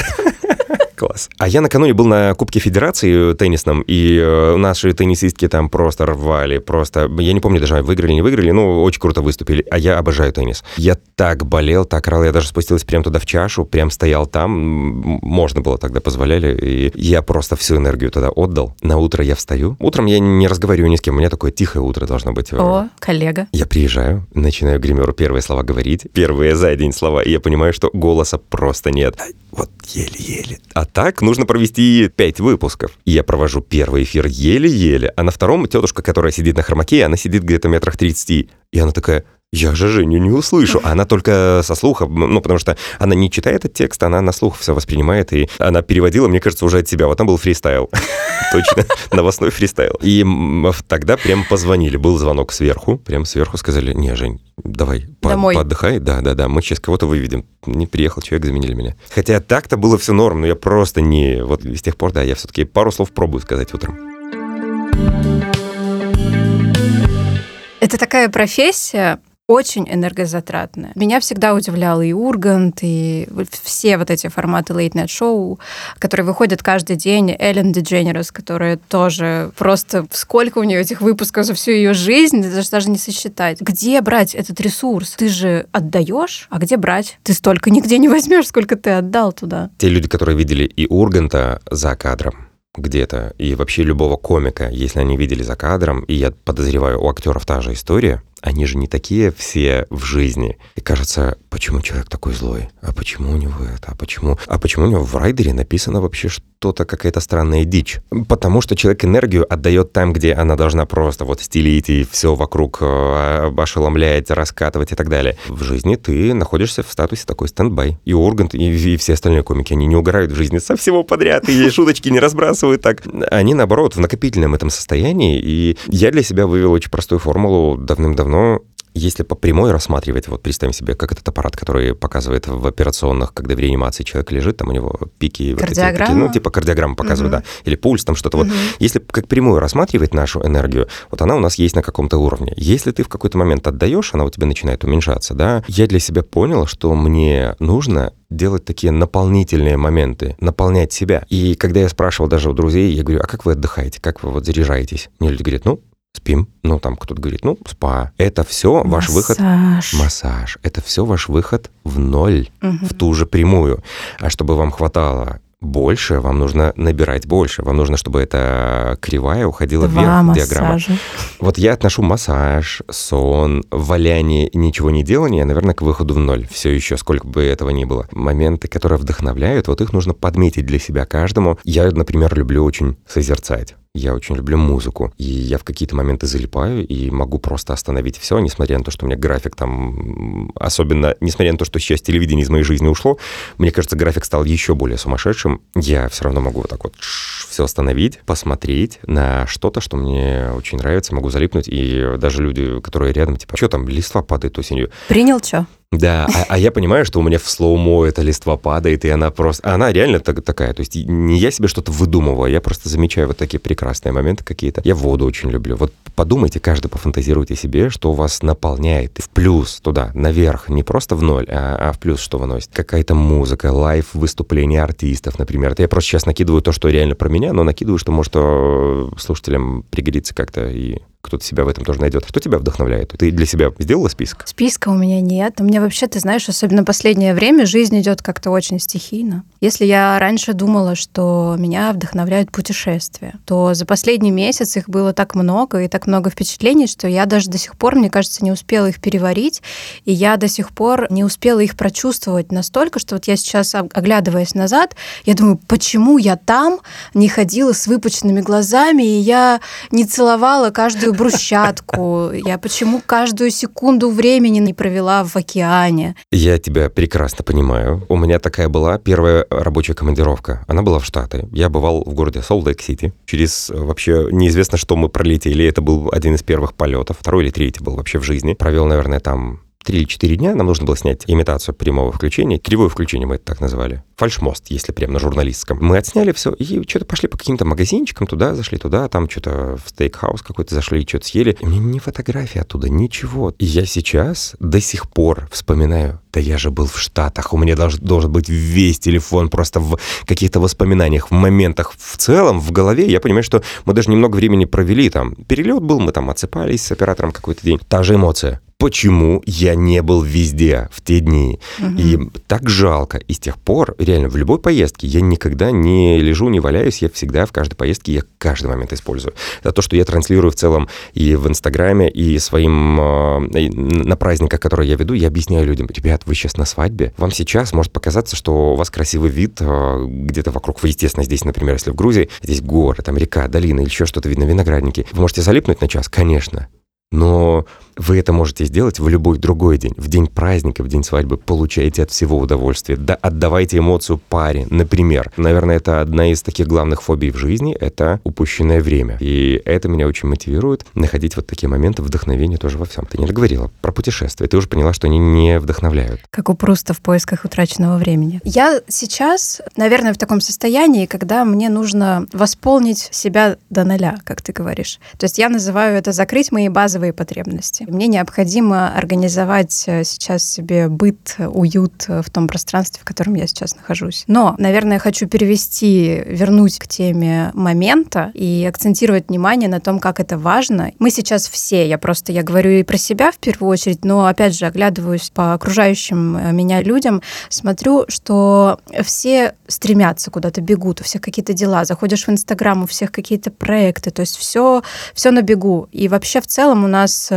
Класс. А я накануне был на Кубке Федерации теннисном, и э, наши теннисистки там просто рвали, просто... Я не помню даже, выиграли, не выиграли, ну, очень круто выступили. А я обожаю теннис. Я так болел, так рал, я даже спустился прямо туда в чашу, прям стоял там. Можно было тогда, позволяли. И я просто всю энергию туда отдал. На утро я встаю. Утром я не разговариваю ни с кем, у меня такое тихое утро должно быть. О, коллега. Я приезжаю, начинаю гримеру первые слова говорить, первые за день слова, и я понимаю, что голоса просто нет. Вот еле-еле. А так нужно провести пять выпусков. И я провожу первый эфир еле-еле, а на втором тетушка, которая сидит на хромаке, она сидит где-то метрах 30, и она такая... Я же Женю не услышу. Она только со слуха, ну, потому что она не читает этот текст, она на слух все воспринимает, и она переводила, мне кажется, уже от себя. Вот там был фристайл. Точно, новостной фристайл. И тогда прям позвонили. Был звонок сверху, прям сверху сказали, не, Жень, давай, Домой. поотдыхай. Да, да, да, мы сейчас кого-то выведем. Не приехал человек, заменили меня. Хотя так-то было все норм, но я просто не... Вот с тех пор, да, я все-таки пару слов пробую сказать утром. Это такая профессия, очень энергозатратная. Меня всегда удивлял и Ургант, и все вот эти форматы Late Night шоу, которые выходят каждый день. Эллен Дедженерес, которая тоже просто... Сколько у нее этих выпусков за всю ее жизнь, даже, даже не сосчитать. Где брать этот ресурс? Ты же отдаешь, а где брать? Ты столько нигде не возьмешь, сколько ты отдал туда. Те люди, которые видели и Урганта за кадром, где-то, и вообще любого комика, если они видели за кадром, и я подозреваю, у актеров та же история, они же не такие все в жизни. И кажется, почему человек такой злой? А почему у него это? А почему? А почему у него в райдере написано вообще что-то, какая-то странная дичь? Потому что человек энергию отдает там, где она должна просто вот стелить и все вокруг э, ошеломлять, раскатывать и так далее. В жизни ты находишься в статусе такой стендбай. И Ургант, и, и все остальные комики, они не угорают в жизни со всего подряд, и шуточки не разбрасывают так. Они, наоборот, в накопительном этом состоянии. И я для себя вывел очень простую формулу давным-давно. Если по прямой рассматривать, вот представим себе, как этот аппарат, который показывает в операционных, когда в реанимации человек лежит, там у него пики, вот эти пики, Кардиограмма? ну, типа кардиограмма показывает, Мгм. да, или пульс, там что-то вот. Мгм. Если как прямую рассматривать нашу энергию, вот она у нас есть на каком-то уровне. Если ты в какой-то момент отдаешь, она у тебя начинает уменьшаться, да. Я для себя понял, что мне нужно делать такие наполнительные моменты, наполнять себя. И когда я спрашивал даже у друзей, я говорю, а как вы отдыхаете, как вы вот заряжаетесь? Мне люди говорят, ну, спим. Ну, там кто-то говорит, ну, спа. Это все ваш выход. Массаж. Это все ваш выход в ноль Мгм. в ту же прямую. А чтобы вам хватало больше, вам нужно набирать больше. Вам нужно, чтобы эта кривая уходила Два вверх, диаграмма. массажа. Вот я отношу массаж, сон, валяние ничего не делание, наверное, к выходу в ноль. Все еще, сколько бы этого ни было. Моменты, которые вдохновляют, вот их нужно подметить для себя каждому. Я, например, люблю очень созерцать. Я очень люблю музыку. И я в какие-то моменты залипаю и могу просто остановить все, несмотря на то, что у меня график там... Особенно, несмотря на то, что сейчас телевидение из моей жизни ушло, мне кажется, график стал еще более сумасшедшим. Я все равно могу вот так вот все остановить, посмотреть на что-то, что мне очень нравится, могу залипнуть. И даже люди, которые рядом, типа, что там, листва падает осенью. Принял что? Да, а, а я понимаю, что у меня в slow-mo эта листва падает, и она просто... Она реально так, такая, то есть не я себе что-то выдумываю, я просто замечаю вот такие прекрасные моменты какие-то. Я воду очень люблю. Вот подумайте, каждый пофантазируйте себе, что вас наполняет в плюс туда, наверх, не просто в ноль, а, а в плюс что выносит. Какая-то музыка, live выступления артистов, например. Это я просто сейчас накидываю то, что реально про меня, но накидываю, что может э, слушателям пригодится как-то и кто-то себя в этом тоже найдет. Что тебя вдохновляет? Ты для себя сделала список? Списка у меня нет. У меня вообще, ты знаешь, особенно последнее время жизнь идет как-то очень стихийно. Если я раньше думала, что меня вдохновляют путешествия, то за последний месяц их было так много и так много впечатлений, что я даже до сих пор, мне кажется, не успела их переварить, и я до сих пор не успела их прочувствовать настолько, что вот я сейчас, оглядываясь назад, я думаю, почему я там не ходила с выпученными глазами, и я не целовала каждую брусчатку? Я почему каждую секунду времени не провела в океане? Я тебя прекрасно понимаю. У меня такая была первая рабочая командировка. Она была в Штаты. Я бывал в городе Солт-Лейк-Сити. Через э, вообще неизвестно, что мы пролетели. Это был один из первых полетов. Второй или третий был вообще в жизни. Провел, наверное, там три или четыре дня нам нужно было снять имитацию прямого включения, кривое включение мы это так называли, фальшмост, если прям на журналистском. Мы отсняли все и что-то пошли по каким-то магазинчикам туда, зашли туда, там что-то в стейкхаус какой-то зашли, что-то съели. И мне ни фотографии оттуда, ничего. И я сейчас до сих пор вспоминаю, да я же был в Штатах, у меня должен, должен быть весь телефон просто в каких-то воспоминаниях, в моментах в целом, в голове. Я понимаю, что мы даже немного времени провели там. Перелет был, мы там отсыпались с оператором какой-то день. Та же эмоция почему я не был везде в те дни. Угу. И так жалко. И с тех пор, реально, в любой поездке я никогда не лежу, не валяюсь, я всегда в каждой поездке, я каждый момент использую. Это то, что я транслирую в целом и в Инстаграме, и своим э, на праздниках, которые я веду, я объясняю людям, ребят, вы сейчас на свадьбе, вам сейчас может показаться, что у вас красивый вид э, где-то вокруг, вы, естественно, здесь, например, если в Грузии, здесь горы, там река, долина или еще что-то видно, виноградники, вы можете залипнуть на час, конечно, но вы это можете сделать в любой другой день. В день праздника, в день свадьбы получаете от всего удовольствие. Да, отдавайте эмоцию паре, например. Наверное, это одна из таких главных фобий в жизни — это упущенное время. И это меня очень мотивирует находить вот такие моменты вдохновения тоже во всем. Ты не договорила про путешествия. Ты уже поняла, что они не вдохновляют. Как у Пруста в поисках утраченного времени. Я сейчас, наверное, в таком состоянии, когда мне нужно восполнить себя до ноля, как ты говоришь. То есть я называю это закрыть мои базовые потребности. Мне необходимо организовать э, сейчас себе быт, уют э, в том пространстве, в котором я сейчас нахожусь. Но, наверное, хочу перевести, вернуть к теме момента и акцентировать внимание на том, как это важно. Мы сейчас все, я просто, я говорю и про себя в первую очередь, но, опять же, оглядываюсь по окружающим э, меня людям, смотрю, что все стремятся куда-то, бегут, у всех какие-то дела, заходишь в Инстаграм, у всех какие-то проекты, то есть все, все на бегу. И вообще в целом у нас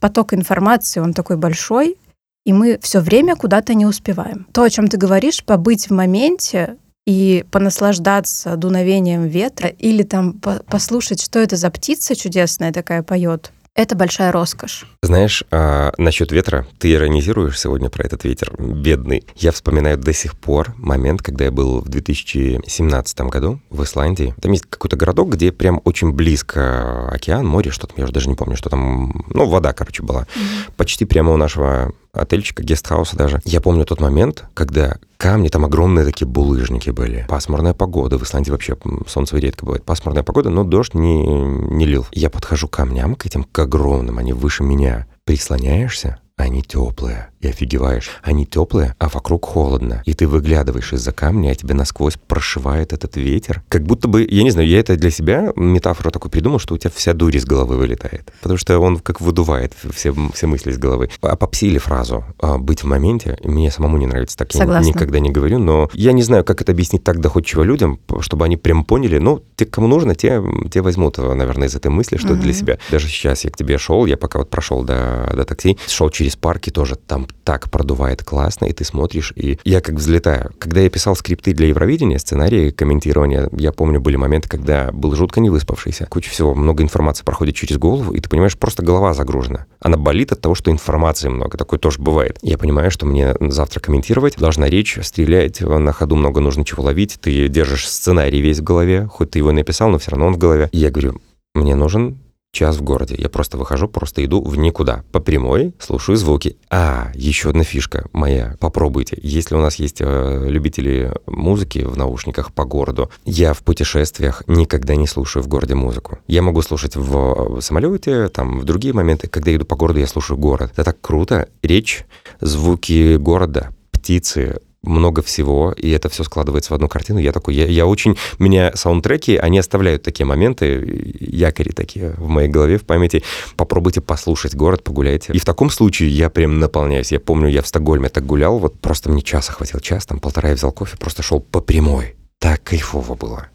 поток информации, он такой большой, и мы все время куда-то не успеваем. То, о чем ты говоришь, побыть в моменте и понаслаждаться дуновением ветра или там послушать, что это за птица чудесная такая поет, это большая роскошь. Знаешь, а, насчет ветра, ты иронизируешь сегодня про этот ветер, бедный. Я вспоминаю до сих пор момент, когда я был в 2017 году в Исландии. Там есть какой-то городок, где прям очень близко океан, море, что-то, я уже даже не помню, что там, ну, вода, короче, была. Mm-hmm. Почти прямо у нашего отельчика, гестхауса даже. Я помню тот момент, когда камни, там огромные такие булыжники были. Пасмурная погода, в Исландии вообще солнце редко бывает. Пасмурная погода, но дождь не, не лил. Я подхожу к камням, к этим, к огромным, они выше меня. Прислоняешься, они теплые и офигеваешь. Они теплые, а вокруг холодно. И ты выглядываешь из-за камня, а тебе насквозь прошивает этот ветер. Как будто бы, я не знаю, я это для себя метафору такую придумал, что у тебя вся дурь из головы вылетает. Потому что он как выдувает все, все мысли из головы. А попсили фразу а, «быть в моменте». Мне самому не нравится, так Согласна. я никогда не говорю, но я не знаю, как это объяснить так доходчиво людям, чтобы они прям поняли, ну, те, кому нужно, те, те возьмут, наверное, из этой мысли, что угу. для себя. Даже сейчас я к тебе шел, я пока вот прошел до, до такси, шел через парки тоже, там так продувает классно, и ты смотришь, и я как взлетаю. Когда я писал скрипты для Евровидения, сценарии комментирования, я помню, были моменты, когда был жутко не выспавшийся. Куча всего, много информации проходит через голову, и ты понимаешь, просто голова загружена. Она болит от того, что информации много. Такое тоже бывает. Я понимаю, что мне завтра комментировать, должна речь, стрелять, на ходу много нужно чего ловить, ты держишь сценарий весь в голове, хоть ты его написал, но все равно он в голове. И я говорю, мне нужен час в городе. Я просто выхожу, просто иду в никуда. По прямой слушаю звуки. А, еще одна фишка моя. Попробуйте. Если у нас есть э, любители музыки в наушниках по городу, я в путешествиях никогда не слушаю в городе музыку. Я могу слушать в самолете, там, в другие моменты. Когда иду по городу, я слушаю город. Это так круто. Речь, звуки города, птицы, много всего, и это все складывается в одну картину. Я такой, я, я очень... Меня саундтреки, они оставляют такие моменты, якори такие в моей голове, в памяти. Попробуйте послушать город, погуляйте. И в таком случае я прям наполняюсь. Я помню, я в Стокгольме так гулял, вот просто мне часа хватил, час, там полтора я взял кофе, просто шел по прямой. Так кайфово было.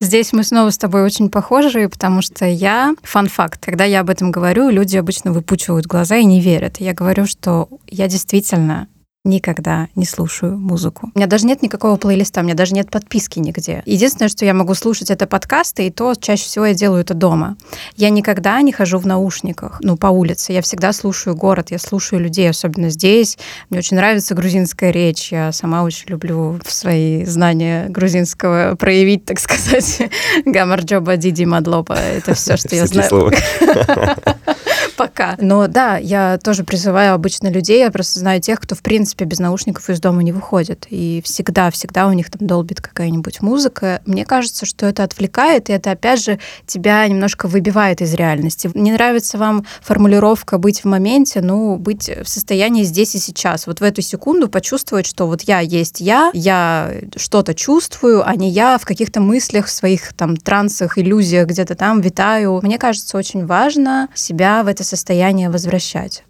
Здесь мы снова с тобой очень похожи, потому что я, фан-факт, когда я об этом говорю, люди обычно выпучивают глаза и не верят. Я говорю, что я действительно никогда не слушаю музыку. У меня даже нет никакого плейлиста, у меня даже нет подписки нигде. Единственное, что я могу слушать, это подкасты, и то чаще всего я делаю это дома. Я никогда не хожу в наушниках, ну, по улице. Я всегда слушаю город, я слушаю людей, особенно здесь. Мне очень нравится грузинская речь. Я сама очень люблю свои знания грузинского проявить, так сказать. Гамарджоба Диди Мадлопа. Это все, что я знаю. Пока. Но да, я тоже призываю обычно людей, я просто знаю тех, кто, в принципе, без наушников из дома не выходит. И всегда-всегда у них там долбит какая-нибудь музыка. Мне кажется, что это отвлекает, и это, опять же, тебя немножко выбивает из реальности. Не нравится вам формулировка «быть в моменте», ну, быть в состоянии здесь и сейчас. Вот в эту секунду почувствовать, что вот я есть я, я что-то чувствую, а не я в каких-то мыслях, в своих там трансах, иллюзиях где-то там витаю. Мне кажется, очень важно себя в это состояние возвращать.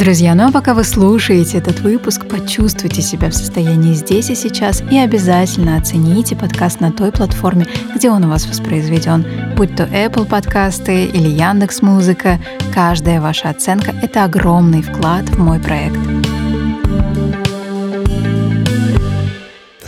Друзья, ну а пока вы слушаете этот выпуск, почувствуйте себя в состоянии здесь и сейчас и обязательно оцените подкаст на той платформе, где он у вас воспроизведен, будь то Apple подкасты или Яндекс Музыка. Каждая ваша оценка – это огромный вклад в мой проект.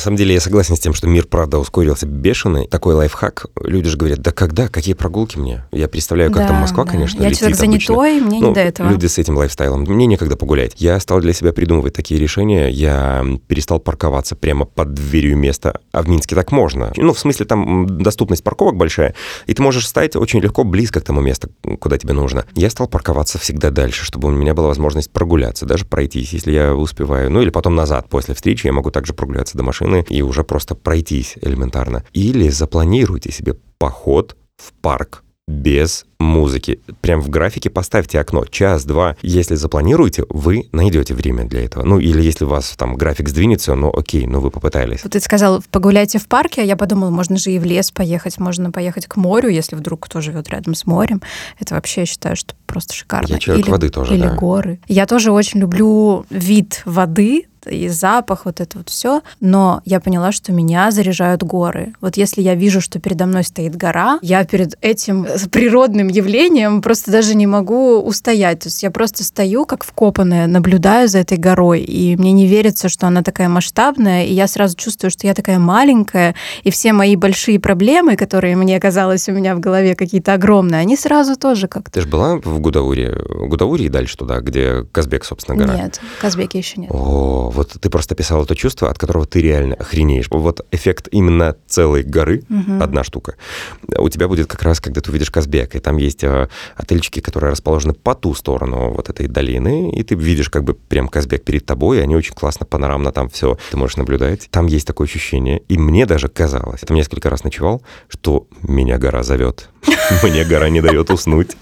Самом деле я согласен с тем, что мир, правда, ускорился бешеный. Такой лайфхак. Люди же говорят, да когда, какие прогулки мне? Я представляю, как да, там Москва, да. конечно, Я летит человек занятой, обычно. мне ну, не до этого. Люди с этим лайфстайлом. Мне некогда погулять. Я стал для себя придумывать такие решения. Я перестал парковаться прямо под дверью места. А в Минске так можно. Ну, в смысле, там доступность парковок большая. И ты можешь стать очень легко близко к тому месту, куда тебе нужно. Я стал парковаться всегда дальше, чтобы у меня была возможность прогуляться, даже пройтись, если я успеваю. Ну, или потом назад, после встречи, я могу также прогуляться до машины стороны и уже просто пройтись элементарно. Или запланируйте себе поход в парк без музыки. Прям в графике поставьте окно час-два. Если запланируете, вы найдете время для этого. Ну, или если у вас там график сдвинется, ну окей, ну вы попытались. Вот ты сказал, погуляйте в парке, а я подумала, можно же и в лес поехать, можно поехать к морю, если вдруг кто живет рядом с морем. Это вообще, я считаю, что просто шикарно. Я человек или, воды тоже, Или да. горы. Я тоже очень люблю вид воды, и запах, вот это вот все. Но я поняла, что меня заряжают горы. Вот если я вижу, что передо мной стоит гора, я перед этим природным явлением просто даже не могу устоять. То есть я просто стою, как вкопанная, наблюдаю за этой горой, и мне не верится, что она такая масштабная, и я сразу чувствую, что я такая маленькая, и все мои большие проблемы, которые мне казалось у меня в голове какие-то огромные, они сразу тоже как-то... Ты же была в Гудауре? Гудауре и дальше туда, где Казбек, собственно, гора? Нет, Казбеке еще нет. О, вот ты просто писала то чувство, от которого ты реально охренеешь. Вот эффект именно целой горы, угу. одна штука, у тебя будет как раз, когда ты увидишь Казбек, и там есть э, отельчики, которые расположены по ту сторону вот этой долины, и ты видишь как бы прям Казбек перед тобой, и они очень классно, панорамно там все, ты можешь наблюдать. Там есть такое ощущение, и мне даже казалось, я там несколько раз ночевал, что меня гора зовет. Мне гора не дает уснуть.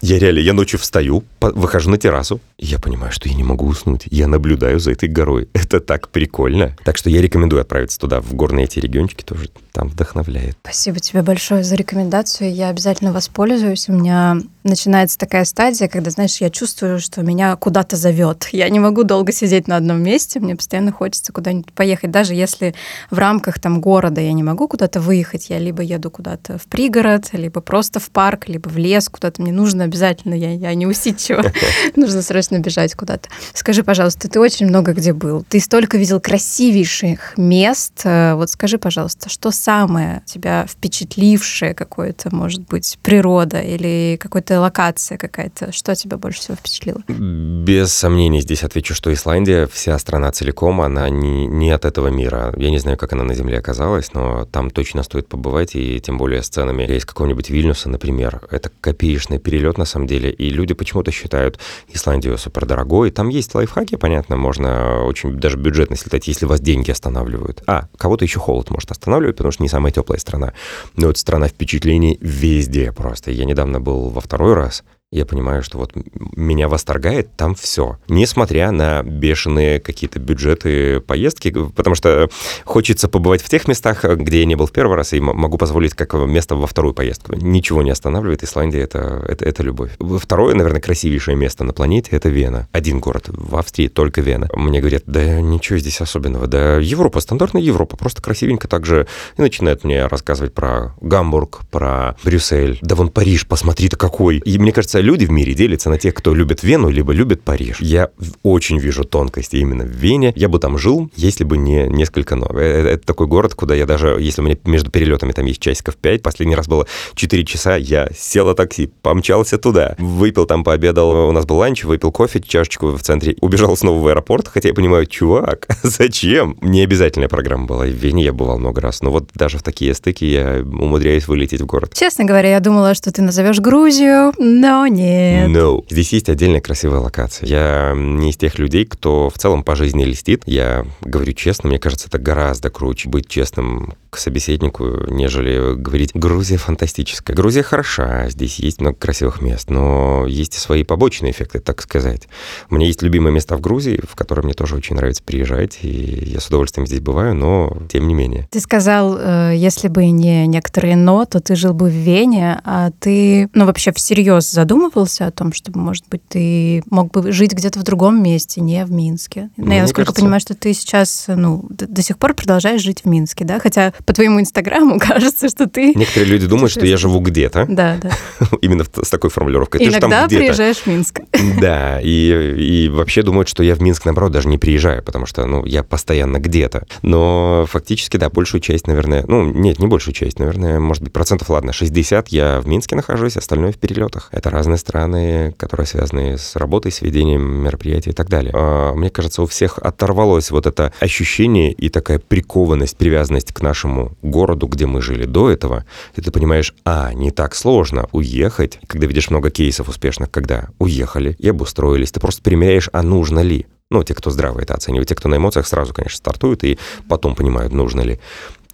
Я реально, я ночью встаю, выхожу на террасу, я понимаю, что я не могу уснуть. Я наблюдаю за этой горой. Это так прикольно. Так что я рекомендую отправиться туда, в горные эти региончики тоже. Там вдохновляет. Спасибо тебе большое за рекомендацию. Я обязательно воспользуюсь. У меня начинается такая стадия, когда, знаешь, я чувствую, что меня куда-то зовет. Я не могу долго сидеть на одном месте, мне постоянно хочется куда-нибудь поехать. Даже если в рамках там города я не могу куда-то выехать, я либо еду куда-то в пригород, либо просто в парк, либо в лес куда-то. Мне нужно обязательно, я, я не усидчива, нужно срочно бежать куда-то. Скажи, пожалуйста, ты очень много где был. Ты столько видел красивейших мест. Э, вот скажи, пожалуйста, что самое тебя впечатлившее какое-то, может быть, природа или какая-то локация какая-то? Что тебя больше всего впечатлило? Без сомнений здесь отвечу, что Исландия, вся страна целиком, она не, не от этого мира. Я не знаю, как она на Земле оказалась, но там точно стоит побывать, и тем более с ценами из какого-нибудь Вильнюса, например, это копеечный перелет на самом деле, и люди почему-то считают Исландию супер дорогой. Там есть лайфхаки, понятно, можно очень даже бюджетно слетать, если вас деньги останавливают. А, кого-то еще холод может останавливать, потому что не самая теплая страна. Но это страна впечатлений везде просто. Я недавно был во второй раз, я понимаю, что вот меня восторгает там все. Несмотря на бешеные какие-то бюджеты поездки, потому что хочется побывать в тех местах, где я не был в первый раз, и могу позволить как место во вторую поездку. Ничего не останавливает. Исландия это, — это, это любовь. Второе, наверное, красивейшее место на планете — это Вена. Один город. В Австрии только Вена. Мне говорят, да ничего здесь особенного. Да Европа, стандартная Европа, просто красивенько так же. И начинают мне рассказывать про Гамбург, про Брюссель. Да вон Париж, посмотри-то какой. И мне кажется, люди в мире делятся на тех, кто любит Вену, либо любит Париж. Я очень вижу тонкости именно в Вене. Я бы там жил, если бы не несколько но. Это, это такой город, куда я даже, если у меня между перелетами там есть часиков 5, последний раз было 4 часа, я сел на такси, помчался туда, выпил там, пообедал, у нас был ланч, выпил кофе, чашечку в центре, убежал снова в аэропорт, хотя я понимаю, чувак, зачем? Не обязательная программа была, в Вене я бывал много раз, но вот даже в такие стыки я умудряюсь вылететь в город. Честно говоря, я думала, что ты назовешь Грузию, но нет. No. Здесь есть отдельная красивая локация. Я не из тех людей, кто в целом по жизни листит. Я говорю честно, мне кажется, это гораздо круче быть честным к собеседнику, нежели говорить «Грузия фантастическая». Грузия хороша, здесь есть много красивых мест, но есть и свои побочные эффекты, так сказать. У меня есть любимые места в Грузии, в которые мне тоже очень нравится приезжать, и я с удовольствием здесь бываю, но тем не менее. Ты сказал, э, если бы не некоторые «но», то ты жил бы в Вене, а ты, ну, вообще всерьез задумывался о том, чтобы, может быть, ты мог бы жить где-то в другом месте, не в Минске? Ну, я насколько кажется... понимаю, что ты сейчас, ну, до сих пор продолжаешь жить в Минске, да? Хотя по твоему инстаграму кажется, что ты... Некоторые люди думают, что я живу где-то. Да, да. Именно с такой формулировкой. Ты Иногда приезжаешь в Минск. Да, и, и вообще думают, что я в Минск, наоборот, даже не приезжаю, потому что, ну, я постоянно где-то. Но фактически, да, большую часть, наверное, ну, нет, не большую часть, наверное, может быть, процентов, ладно, 60 я в Минске нахожусь, остальное в перелетах. Это разные страны, которые связаны с работой, с ведением мероприятий и так далее. А, мне кажется, у всех оторвалось вот это ощущение и такая прикованность, привязанность к нашему городу, где мы жили до этого, и ты понимаешь, а, не так сложно уехать, когда видишь много кейсов успешных, когда уехали и обустроились, ты просто примеряешь, а нужно ли. Ну, те, кто здраво это оценивает, те, кто на эмоциях сразу, конечно, стартуют и потом понимают, нужно ли.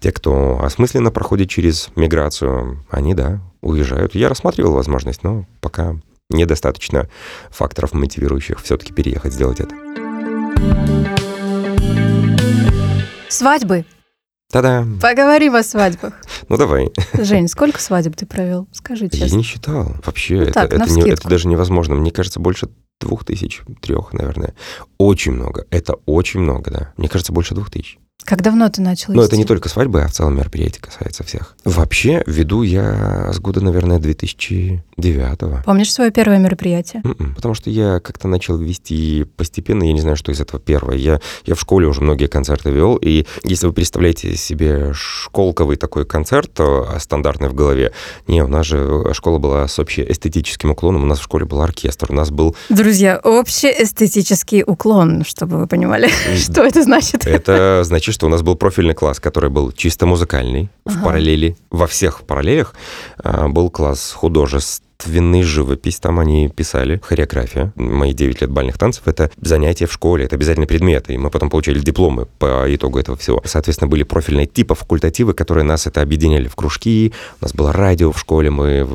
Те, кто осмысленно проходит через миграцию, они, да, уезжают. Я рассматривал возможность, но пока недостаточно факторов мотивирующих все-таки переехать, сделать это. Свадьбы Та-да! Поговорим о свадьбах. Ну давай. Жень, сколько свадеб ты провел? Скажи честно. Я не считал. Вообще, ну, это, так, это, не, это даже невозможно. Мне кажется, больше двух тысяч, трех, наверное. Очень много. Это очень много, да. Мне кажется, больше двух тысяч. Как давно ты начал Ну, это не только свадьбы, а в целом мероприятие касается всех. Вообще, веду я с года, наверное, 2009 Помнишь свое первое мероприятие? Mm-mm, м-м, потому что я как-то начал вести постепенно, я не знаю, что из этого первое. Я, я в школе уже многие концерты вел, и если вы представляете себе школковый такой концерт, то а, стандартный в голове, не, у нас же школа была с общеэстетическим уклоном, у нас в школе был оркестр, у нас был... Друзья, общеэстетический уклон, чтобы вы понимали, что это значит. Это значит, что у нас был профильный класс, который был чисто музыкальный, ага. в параллели, во всех параллелях а, был класс художеств, художественный живопись, там они писали, хореография. Мои 9 лет бальных танцев — это занятия в школе, это обязательный предмет, и мы потом получили дипломы по итогу этого всего. Соответственно, были профильные типа факультативы, которые нас это объединяли в кружки, у нас было радио в школе, мы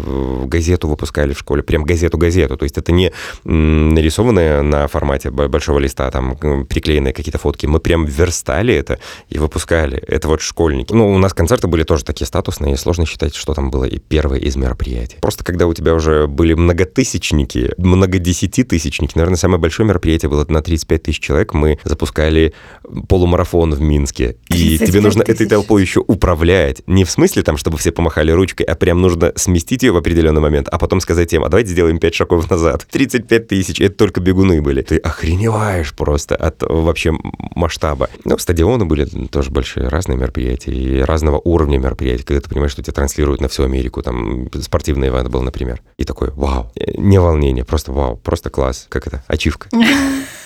газету выпускали в школе, прям газету-газету, то есть это не нарисованное на формате большого листа, там приклеенные какие-то фотки, мы прям верстали это и выпускали. Это вот школьники. Ну, у нас концерты были тоже такие статусные, сложно считать, что там было и первое из мероприятий. Просто когда у тебя уже были многотысячники, многодесятитысячники. Наверное, самое большое мероприятие было на 35 тысяч человек. Мы запускали полумарафон в Минске. И тебе нужно тысяч. этой толпой еще управлять. Не в смысле там, чтобы все помахали ручкой, а прям нужно сместить ее в определенный момент, а потом сказать им, а давайте сделаем 5 шагов назад. 35 тысяч, это только бегуны были. Ты охреневаешь просто от вообще масштаба. Ну, стадионы были тоже большие, разные мероприятия и разного уровня мероприятий, когда ты понимаешь, что тебя транслируют на всю Америку. Там спортивный ивент был, например. И такой, вау, не волнение, просто вау, просто класс, как это, ачивка.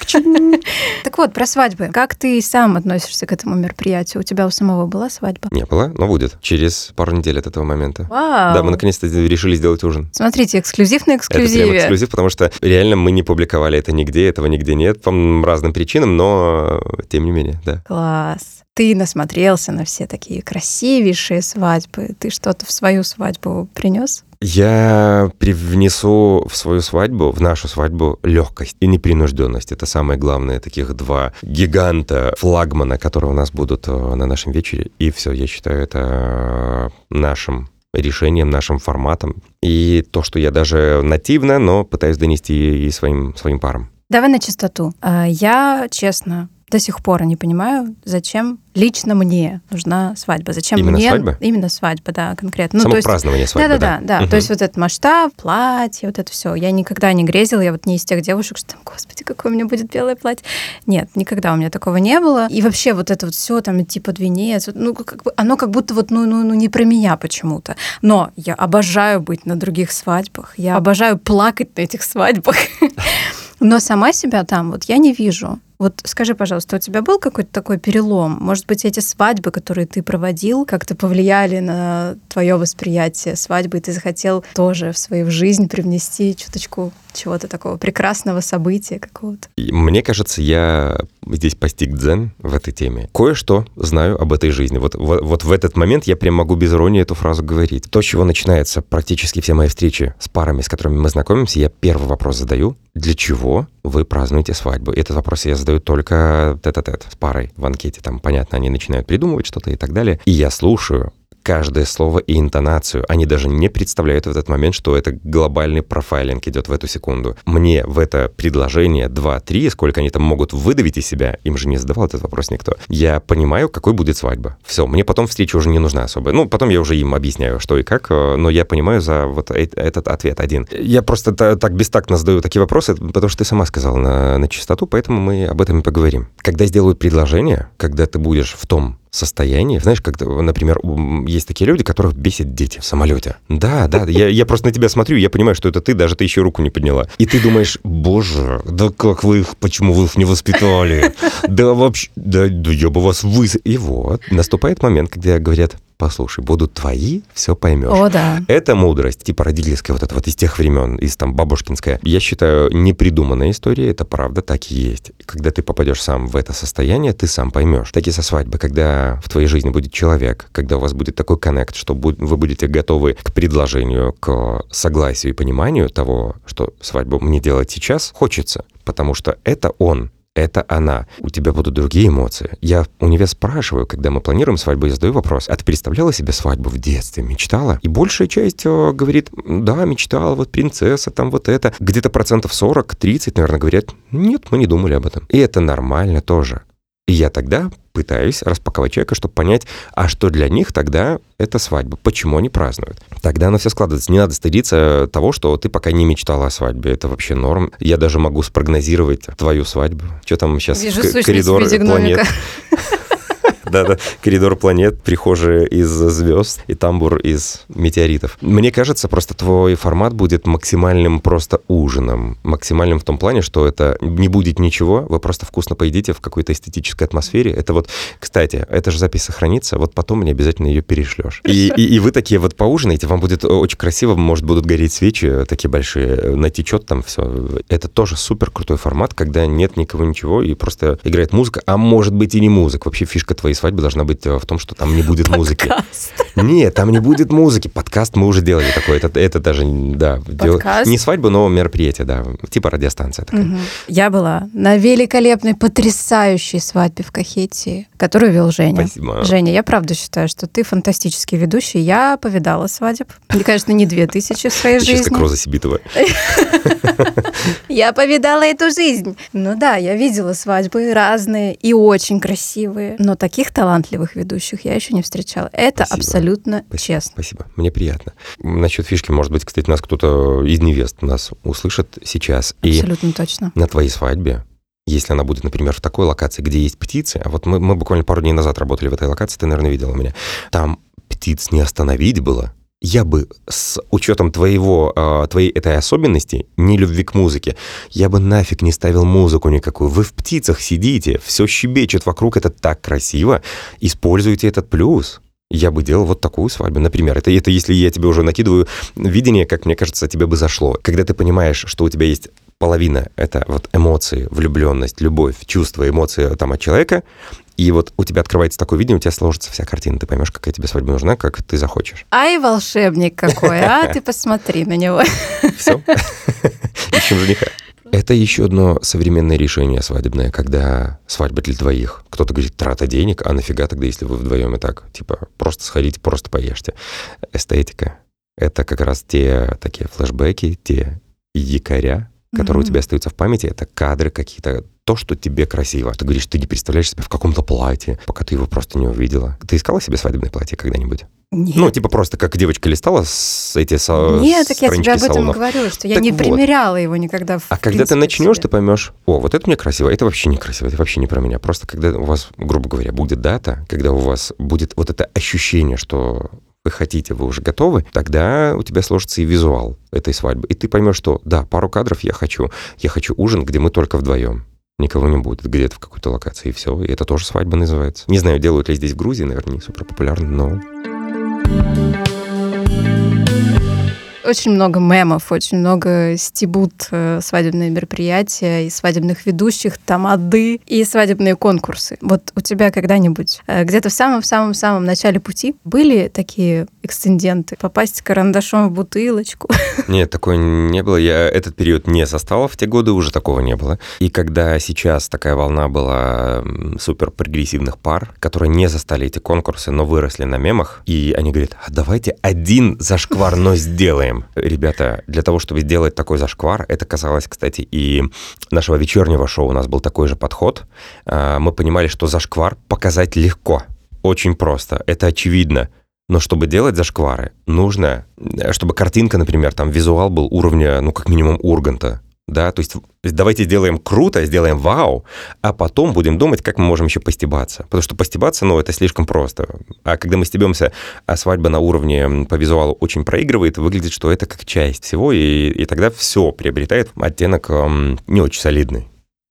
Так вот, про свадьбы. Как ты сам относишься к этому мероприятию? У тебя у самого была свадьба? Не было, но будет. Через пару недель от этого момента. Вау. Да, мы наконец-то решили сделать ужин. Смотрите, эксклюзив на Это прям эксклюзиве. эксклюзив, потому что реально мы не публиковали это нигде, этого нигде нет, по разным причинам, но тем не менее, да. Класс. Ты насмотрелся на все такие красивейшие свадьбы. Ты что-то в свою свадьбу принес? Я привнесу в свою свадьбу, в нашу свадьбу, легкость и непринужденность. Это самое главное, таких два гиганта, флагмана, которые у нас будут э, на нашем вечере. И все, я считаю, это нашим решением, нашим форматом. И то, что я даже нативно, но пытаюсь донести и своим, своим парам. Давай на чистоту. А, Я, честно, до сих пор не понимаю, зачем лично мне нужна свадьба. Зачем Именно мне... свадьба? Именно свадьба, да, конкретно. Само то есть- празднование свадьбы, да, да, да, Мгм. То есть вот этот масштаб, платье, вот это все. Я никогда не грезила, я вот не из тех девушек, что там, господи, какое у меня будет белое платье. Нет, никогда у меня такого не было. И вообще вот это вот все там идти под венец, ну как бы оно как будто вот ну, ну, ну не про меня почему-то. Но я обожаю быть на других свадьбах, я обожаю плакать на этих свадьбах. Но сама себя там вот я не вижу. Вот скажи, пожалуйста, у тебя был какой-то такой перелом? Может быть, эти свадьбы, которые ты проводил, как-то повлияли на твое восприятие свадьбы, и ты захотел тоже в свою жизнь привнести чуточку чего-то такого прекрасного события какого-то? Мне кажется, я здесь постиг дзен в этой теме. Кое-что знаю об этой жизни. Вот, вот, вот в этот момент я прям могу без иронии эту фразу говорить. То, с чего начинается практически все мои встречи с парами, с которыми мы знакомимся, я первый вопрос задаю. Для чего вы празднуете свадьбу? Этот вопрос я задаю только тет-а-тет с парой в анкете. Там, понятно, они начинают придумывать что-то и так далее. И я слушаю каждое слово и интонацию. Они даже не представляют в этот момент, что это глобальный профайлинг идет в эту секунду. Мне в это предложение 2-3, сколько они там могут выдавить из себя, им же не задавал этот вопрос никто. Я понимаю, какой будет свадьба. Все, мне потом встреча уже не нужна особо. Ну, потом я уже им объясняю, что и как, э, но я понимаю за вот этот ответ один. Я просто та- так бестактно задаю такие вопросы, потому что ты сама сказала на, на чистоту, поэтому мы об этом и поговорим. Когда сделают предложение, когда ты будешь в том состоянии. Знаешь, как, например, есть такие люди, которых бесит дети в самолете. Да, да, я, я просто на тебя смотрю, я понимаю, что это ты, даже ты еще руку не подняла. И ты думаешь, боже, да как вы их, почему вы их не воспитали? Да вообще, да, да я бы вас выс... И вот, наступает момент, когда говорят, послушай, будут твои, все поймешь. О, да. Это мудрость, типа родительская, вот это вот из тех времен, из там бабушкинская. Я считаю, непридуманная история, это правда, так и есть. Когда ты попадешь сам в это состояние, ты сам поймешь. Так и со свадьбы, когда в твоей жизни будет человек, когда у вас будет такой коннект, что вы будете готовы к предложению, к согласию и пониманию того, что свадьбу мне делать сейчас хочется, потому что это он, это она. У тебя будут другие эмоции. Я у нее спрашиваю, когда мы планируем свадьбу, я задаю вопрос, а ты представляла себе свадьбу в детстве? Мечтала? И большая часть э, говорит, да, мечтала, вот принцесса, там вот это. Где-то процентов 40-30, наверное, говорят, нет, мы не думали об этом. И это нормально тоже. И я тогда пытаюсь распаковать человека, чтобы понять, а что для них тогда это свадьба, почему они празднуют. Тогда оно все складывается. Не надо стыдиться того, что ты пока не мечтала о свадьбе. Это вообще норм. Я даже могу спрогнозировать твою свадьбу. Что там сейчас? Вижу в коридор планет. Да-да, коридор планет, прихожая из звезд и тамбур из метеоритов. Мне кажется, просто твой формат будет максимальным просто ужином. Максимальным в том плане, что это не будет ничего, вы просто вкусно поедите в какой-то эстетической атмосфере. Это вот, кстати, эта же запись сохранится, вот потом мне обязательно ее перешлешь. И, и, и вы такие вот поужинаете, вам будет очень красиво, может, будут гореть свечи такие большие, натечет там все. Это тоже супер крутой формат, когда нет никого ничего, и просто играет музыка, а может быть и не музыка. Вообще фишка твоей свадьбы должна быть э, в том, что там не будет музыки. Нет, там не будет музыки. Подкаст мы уже делали такой. Это, это даже, да, дел- не свадьба, но мероприятие, да, типа радиостанция такая. Мгм. Я была на великолепной, потрясающей свадьбе в Кахетии, которую вел Женя. Спасибо. Женя, я правда считаю, что ты фантастический ведущий. Я повидала свадеб. Мне, конечно, не две тысячи в своей Ты сейчас жизни. как Роза Сибитова. Я повидала эту жизнь. Ну да, я видела свадьбы разные и очень красивые. Но таких талантливых ведущих я еще не встречала. Это Спасибо. Абсолютно Спасибо, честно. Спасибо, мне приятно. Насчет фишки, может быть, кстати, нас кто-то из невест нас услышит сейчас. И Абсолютно точно. на твоей свадьбе, если она будет, например, в такой локации, где есть птицы, а вот мы, мы буквально пару дней назад работали в этой локации, ты, наверное, видела меня, там птиц не остановить было. я бы с учетом твоего, э, твоей этой особенности, не любви к музыке, я бы нафиг не ставил музыку никакую. Вы в птицах сидите, все щебечет вокруг, это так красиво. Используйте этот плюс. Я бы делал вот такую свадьбу, например. Это, это если я тебе уже накидываю видение, как мне кажется, тебе бы зашло. Когда ты понимаешь, что у тебя есть половина — это вот эмоции, влюбленность, любовь, чувства, эмоции там от человека, и вот у тебя открывается такое видение, у тебя сложится вся картина, ты поймешь, какая тебе свадьба нужна, как ты захочешь. Ай, волшебник какой, а? Ты посмотри на него. Все. Ищем жениха. Это еще одно современное решение свадебное, когда свадьба для двоих. Кто-то говорит, трата денег, а нафига тогда, если вы вдвоем и так? Типа, просто сходите, просто поешьте. Эстетика. Это как раз те такие флешбеки, те якоря, которые mm-hmm. у тебя остаются в памяти. Это кадры какие-то, то, что тебе красиво. Ты говоришь, ты не представляешь себя в каком-то платье, пока ты его просто не увидела. Ты искала себе свадебное платье когда-нибудь? Нет. Ну, типа просто как девочка листала с эти со, Нет, так я тебе об этом салонов. говорила, что я так не вот. примеряла его никогда. В а когда ты начнешь, ты поймешь, о, вот это мне красиво, это вообще не красиво, это вообще не про меня. Просто когда у вас, грубо говоря, будет дата, когда у вас будет вот это ощущение, что вы хотите, вы уже готовы, тогда у тебя сложится и визуал этой свадьбы. И ты поймешь, что да, пару кадров я хочу. Я хочу ужин, где мы только вдвоем никого не будет где-то в какой-то локации, и все. И это тоже свадьба называется. Не знаю, делают ли здесь в Грузии, наверное, не супер популярно, но очень много мемов, очень много стебут э, свадебные мероприятия и свадебных ведущих, тамады и свадебные конкурсы. Вот у тебя когда-нибудь э, где-то в самом-самом-самом начале пути были такие эксценденты? Попасть карандашом в бутылочку? Нет, такого не было. Я этот период не застала в те годы, уже такого не было. И когда сейчас такая волна была супер прогрессивных пар, которые не застали эти конкурсы, но выросли на мемах, и они говорят, а давайте один зашквар, но сделаем делаем. Ребята, для того, чтобы сделать такой зашквар, это касалось, кстати, и нашего вечернего шоу, у нас был такой же подход. А, мы понимали, что зашквар показать легко, очень просто, это очевидно. Но чтобы делать зашквары, нужно, чтобы картинка, например, там визуал был уровня, ну, как минимум, Урганта да, то есть давайте сделаем круто, сделаем вау, а потом будем думать, как мы можем еще постебаться. Потому что постебаться, ну, это слишком просто. А когда мы стебемся, а свадьба на уровне по визуалу очень проигрывает, выглядит, что это как часть всего, и, и тогда все приобретает оттенок эм, не очень солидный.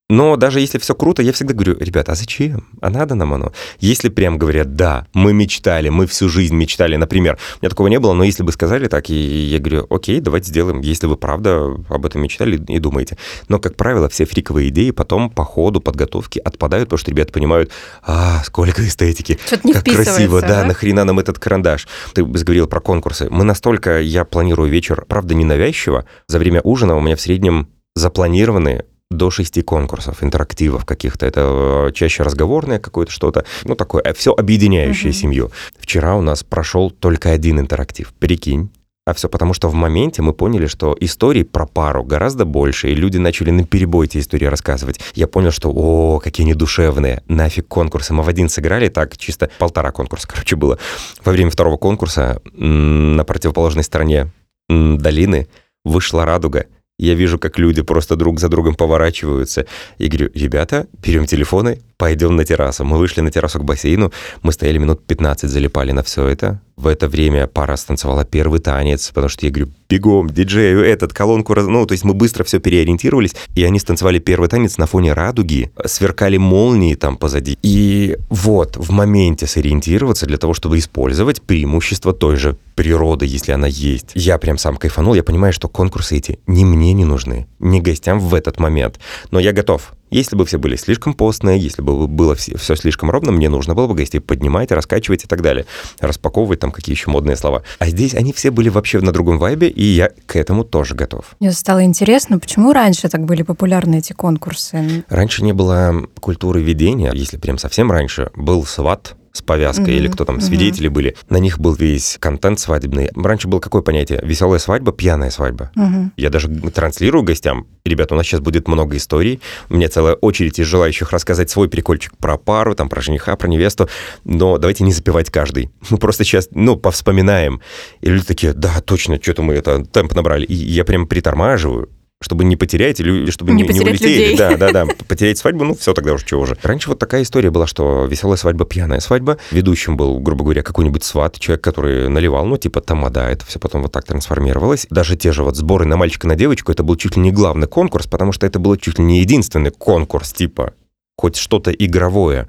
Но даже если все круто, я всегда говорю, ребята, а зачем? А надо нам оно? Если прям говорят, да, мы мечтали, мы всю жизнь мечтали, например, у меня такого не было, но если бы сказали так, и я говорю, окей, давайте сделаем, если вы правда об этом мечтали и думаете. Но, как правило, все фриковые идеи потом по ходу подготовки отпадают, потому что ребята понимают, а, сколько эстетики, Что-то не как красиво, да, да, нахрена нам этот карандаш. Ты говорил про конкурсы. Мы настолько, я планирую вечер, правда, ненавязчиво. За время ужина у меня в среднем запланированы до шести конкурсов, интерактивов каких-то. Это э, чаще разговорное какое-то что-то. Ну, такое, э, все объединяющее uh-huh. семью. Вчера у нас прошел только один интерактив. Прикинь. А все потому, что в моменте мы поняли, что историй про пару гораздо больше, и люди начали на перебой эти истории рассказывать. Я понял, что, о, какие они душевные, нафиг конкурсы. Мы в один сыграли, так, чисто полтора конкурса, короче, было. Во время второго конкурса на противоположной стороне долины вышла радуга, я вижу, как люди просто друг за другом поворачиваются. И говорю, ребята, берем телефоны, пойдем на террасу. Мы вышли на террасу к бассейну, мы стояли минут 15, залипали на все это. В это время пара станцевала первый танец, потому что я говорю, бегом, диджею этот, колонку, раз... ну, то есть мы быстро все переориентировались, и они станцевали первый танец на фоне радуги, сверкали молнии там позади. И вот, в моменте сориентироваться для того, чтобы использовать преимущество той же природы, если она есть. Я прям сам кайфанул, я понимаю, что конкурсы эти ни мне не нужны, ни гостям в этот момент. Но я готов. Если бы все были слишком постные, если бы было все, все слишком ровно, мне нужно было бы гостей поднимать, раскачивать и так далее. Распаковывать там какие еще модные слова. А здесь они все были вообще на другом вайбе, и я к этому тоже готов. Мне стало интересно, почему раньше так были популярны эти конкурсы? Раньше не было культуры ведения. Если прям совсем раньше, был сват, с повязкой, mm-hmm. или кто там, свидетели mm-hmm. были. На них был весь контент свадебный. Раньше было какое понятие? Веселая свадьба, пьяная свадьба. Mm-hmm. Я даже транслирую гостям. Ребята, у нас сейчас будет много историй. У меня целая очередь из желающих рассказать свой прикольчик про пару, там, про жениха, про невесту. Но давайте не запивать каждый. Мы просто сейчас, ну, повспоминаем. И люди такие, да, точно, что-то мы это темп набрали. И я прям притормаживаю чтобы не потерять или чтобы Не не, не улетели. людей. Да, да, да. Потерять свадьбу, ну все, тогда уж чего уже. Раньше вот такая история была, что веселая свадьба, пьяная свадьба. Ведущим был, грубо говоря, какой-нибудь сват, человек, который наливал, ну, типа тамада, это все потом вот так трансформировалось. Даже те же вот сборы на мальчика, на девочку, это был чуть ли не главный конкурс, потому что это был чуть ли не единственный конкурс, типа хоть что-то игровое.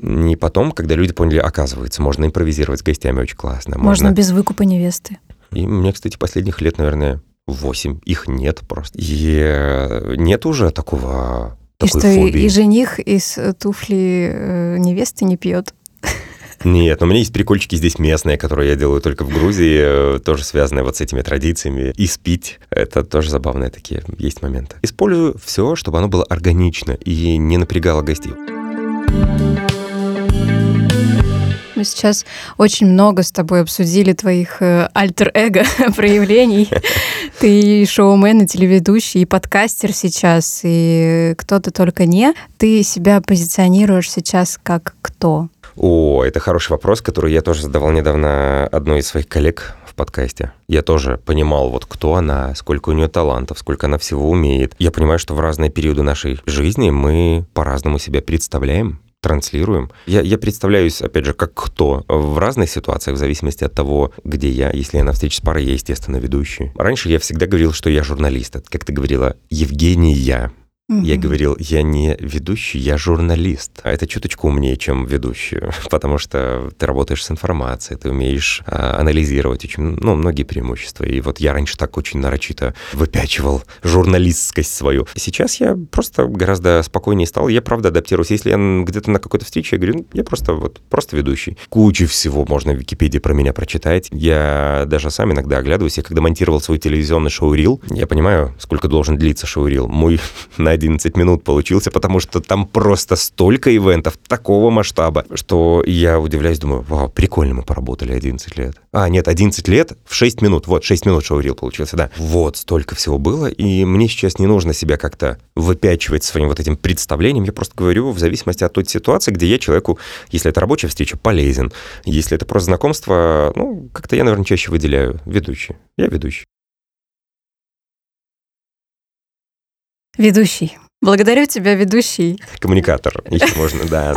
И потом, когда люди поняли, оказывается, можно импровизировать с гостями очень классно. Можно без выкупа невесты. И мне, кстати, последних лет, наверное, 8. Их нет просто. И э, нет уже такого И что и, фобии. и жених из э, туфли э, невесты не пьет. Нет, но у меня есть прикольчики здесь местные, которые я делаю только в Грузии, тоже связанные вот с этими традициями. И спить, это тоже забавные такие есть моменты. Использую все, чтобы оно было органично и не напрягало гостей. Мы сейчас очень много с тобой обсудили твоих э, альтер-эго проявлений. Ты и шоумен, и телеведущий, и подкастер сейчас, и кто-то только не. Ты себя позиционируешь сейчас как кто? О, это хороший вопрос, который я тоже задавал недавно одной из своих коллег в подкасте. Я тоже понимал, вот кто она, сколько у нее талантов, сколько она всего умеет. Я понимаю, что в разные периоды нашей жизни мы по-разному себя представляем транслируем. Я, я представляюсь, опять же, как кто в разных ситуациях, в зависимости от того, где я. Если я на встрече с парой, я, естественно, ведущий. Раньше я всегда говорил, что я журналист. Как ты говорила, Евгения. Я Мгм. говорил, я не ведущий, я журналист. А это чуточку умнее, чем ведущий, потому что ты работаешь с информацией, ты умеешь а, анализировать очень, ну, многие преимущества. И вот я раньше так очень нарочито выпячивал журналистскость свою. Сейчас я просто гораздо спокойнее стал. Я, правда, адаптируюсь. Если я где-то на какой-то встрече, я говорю, ну, я просто вот, просто ведущий. Кучу всего можно в Википедии про меня прочитать. Я даже сам иногда оглядываюсь. Я когда монтировал свой телевизионный шоу «Рил», я понимаю, сколько должен длиться шоу «Рил». Мой на 11 минут получился, потому что там просто столько ивентов такого масштаба, что я удивляюсь, думаю, вау, прикольно мы поработали 11 лет. А, нет, 11 лет в 6 минут. Вот, 6 минут шоу-рил получился, да. Вот, столько всего было, и мне сейчас не нужно себя как-то выпячивать своим вот этим представлением. Я просто говорю в зависимости от той ситуации, где я человеку, если это рабочая встреча, полезен. Если это просто знакомство, ну, как-то я, наверное, чаще выделяю ведущий. Я ведущий. Ведущий. Благодарю тебя, ведущий. Коммуникатор, еще можно, да.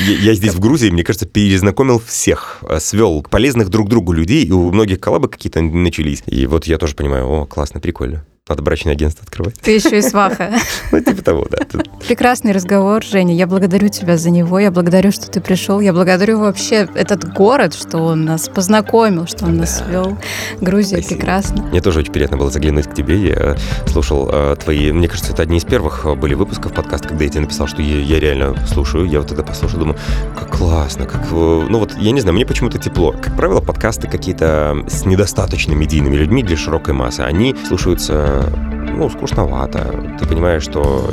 Я, здесь в Грузии, мне кажется, перезнакомил всех, э, свел полезных друг другу людей, и у многих коллабы какие-то начались. И вот я тоже понимаю, о, классно, прикольно. Надо брачное агентство открывать. Ты еще и сваха. Ну, типа того, да. Прекрасный разговор, Женя. Я благодарю тебя за него. Я благодарю, что ты пришел. Я благодарю вообще этот город, что он нас познакомил, что он нас свел. Грузия прекрасна. Мне тоже очень приятно было заглянуть к тебе. Я слушал э, твои... Мне кажется, это одни из первых э, были выпусков подкаста, когда я тебе написал, что я реально слушаю. Я вот тогда послушал, думаю, как классно, как... э, Ну вот, я не знаю, мне почему-то тепло. Как правило, подкасты какие-то с недостаточно медийными людьми для широкой массы, они слушаются, ну, скучновато. Ты понимаешь, что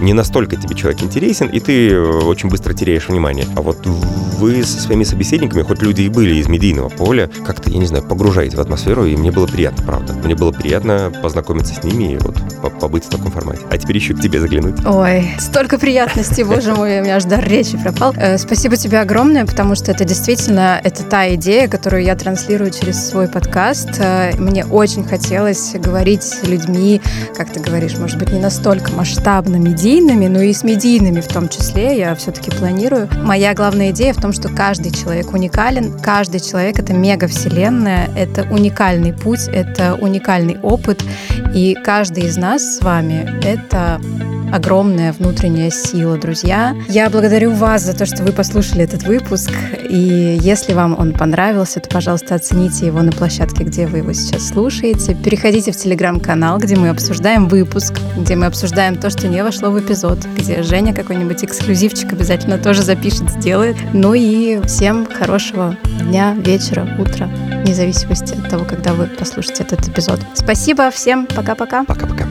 не настолько тебе человек интересен, и ты э, очень быстро теряешь внимание. А вот вы со своими собеседниками, хоть люди и были из медийного поля, как-то, я не знаю, погружаете в атмосферу, и мне было приятно, правда. Мне было приятно познакомиться с ними и вот по- побыть в таком формате. А теперь еще к тебе заглянуть. Ой, столько приятностей, боже мой, у меня аж дар речи пропал. Э, Спасибо тебе огромное, потому что это действительно это та идея, которую я транслирую через свой подкаст. Э, Мне очень хотелось говорить с людьми, как ты говоришь, может быть, не настолько масштабно медийными, но и с медийными в том числе. Я все-таки планирую. Моя главная идея в том, что каждый человек уникален, каждый человек — это мега-вселенная, это уникальный путь, это уникальный опыт, и каждый из нас с вами — это огромная внутренняя сила, друзья. Я благодарю вас за то, что вы послушали этот выпуск. И если вам он понравился, то, пожалуйста, оцените его на площадке, где вы его сейчас слушаете. Переходите в телеграм-канал, где мы обсуждаем выпуск, где мы обсуждаем то, что не вошло в эпизод, где Женя какой-нибудь эксклюзивчик обязательно тоже запишет, сделает. Ну и всем хорошего дня, вечера, утра, вне зависимости от того, когда вы послушаете этот эпизод. Спасибо всем, пока-пока. Пока-пока.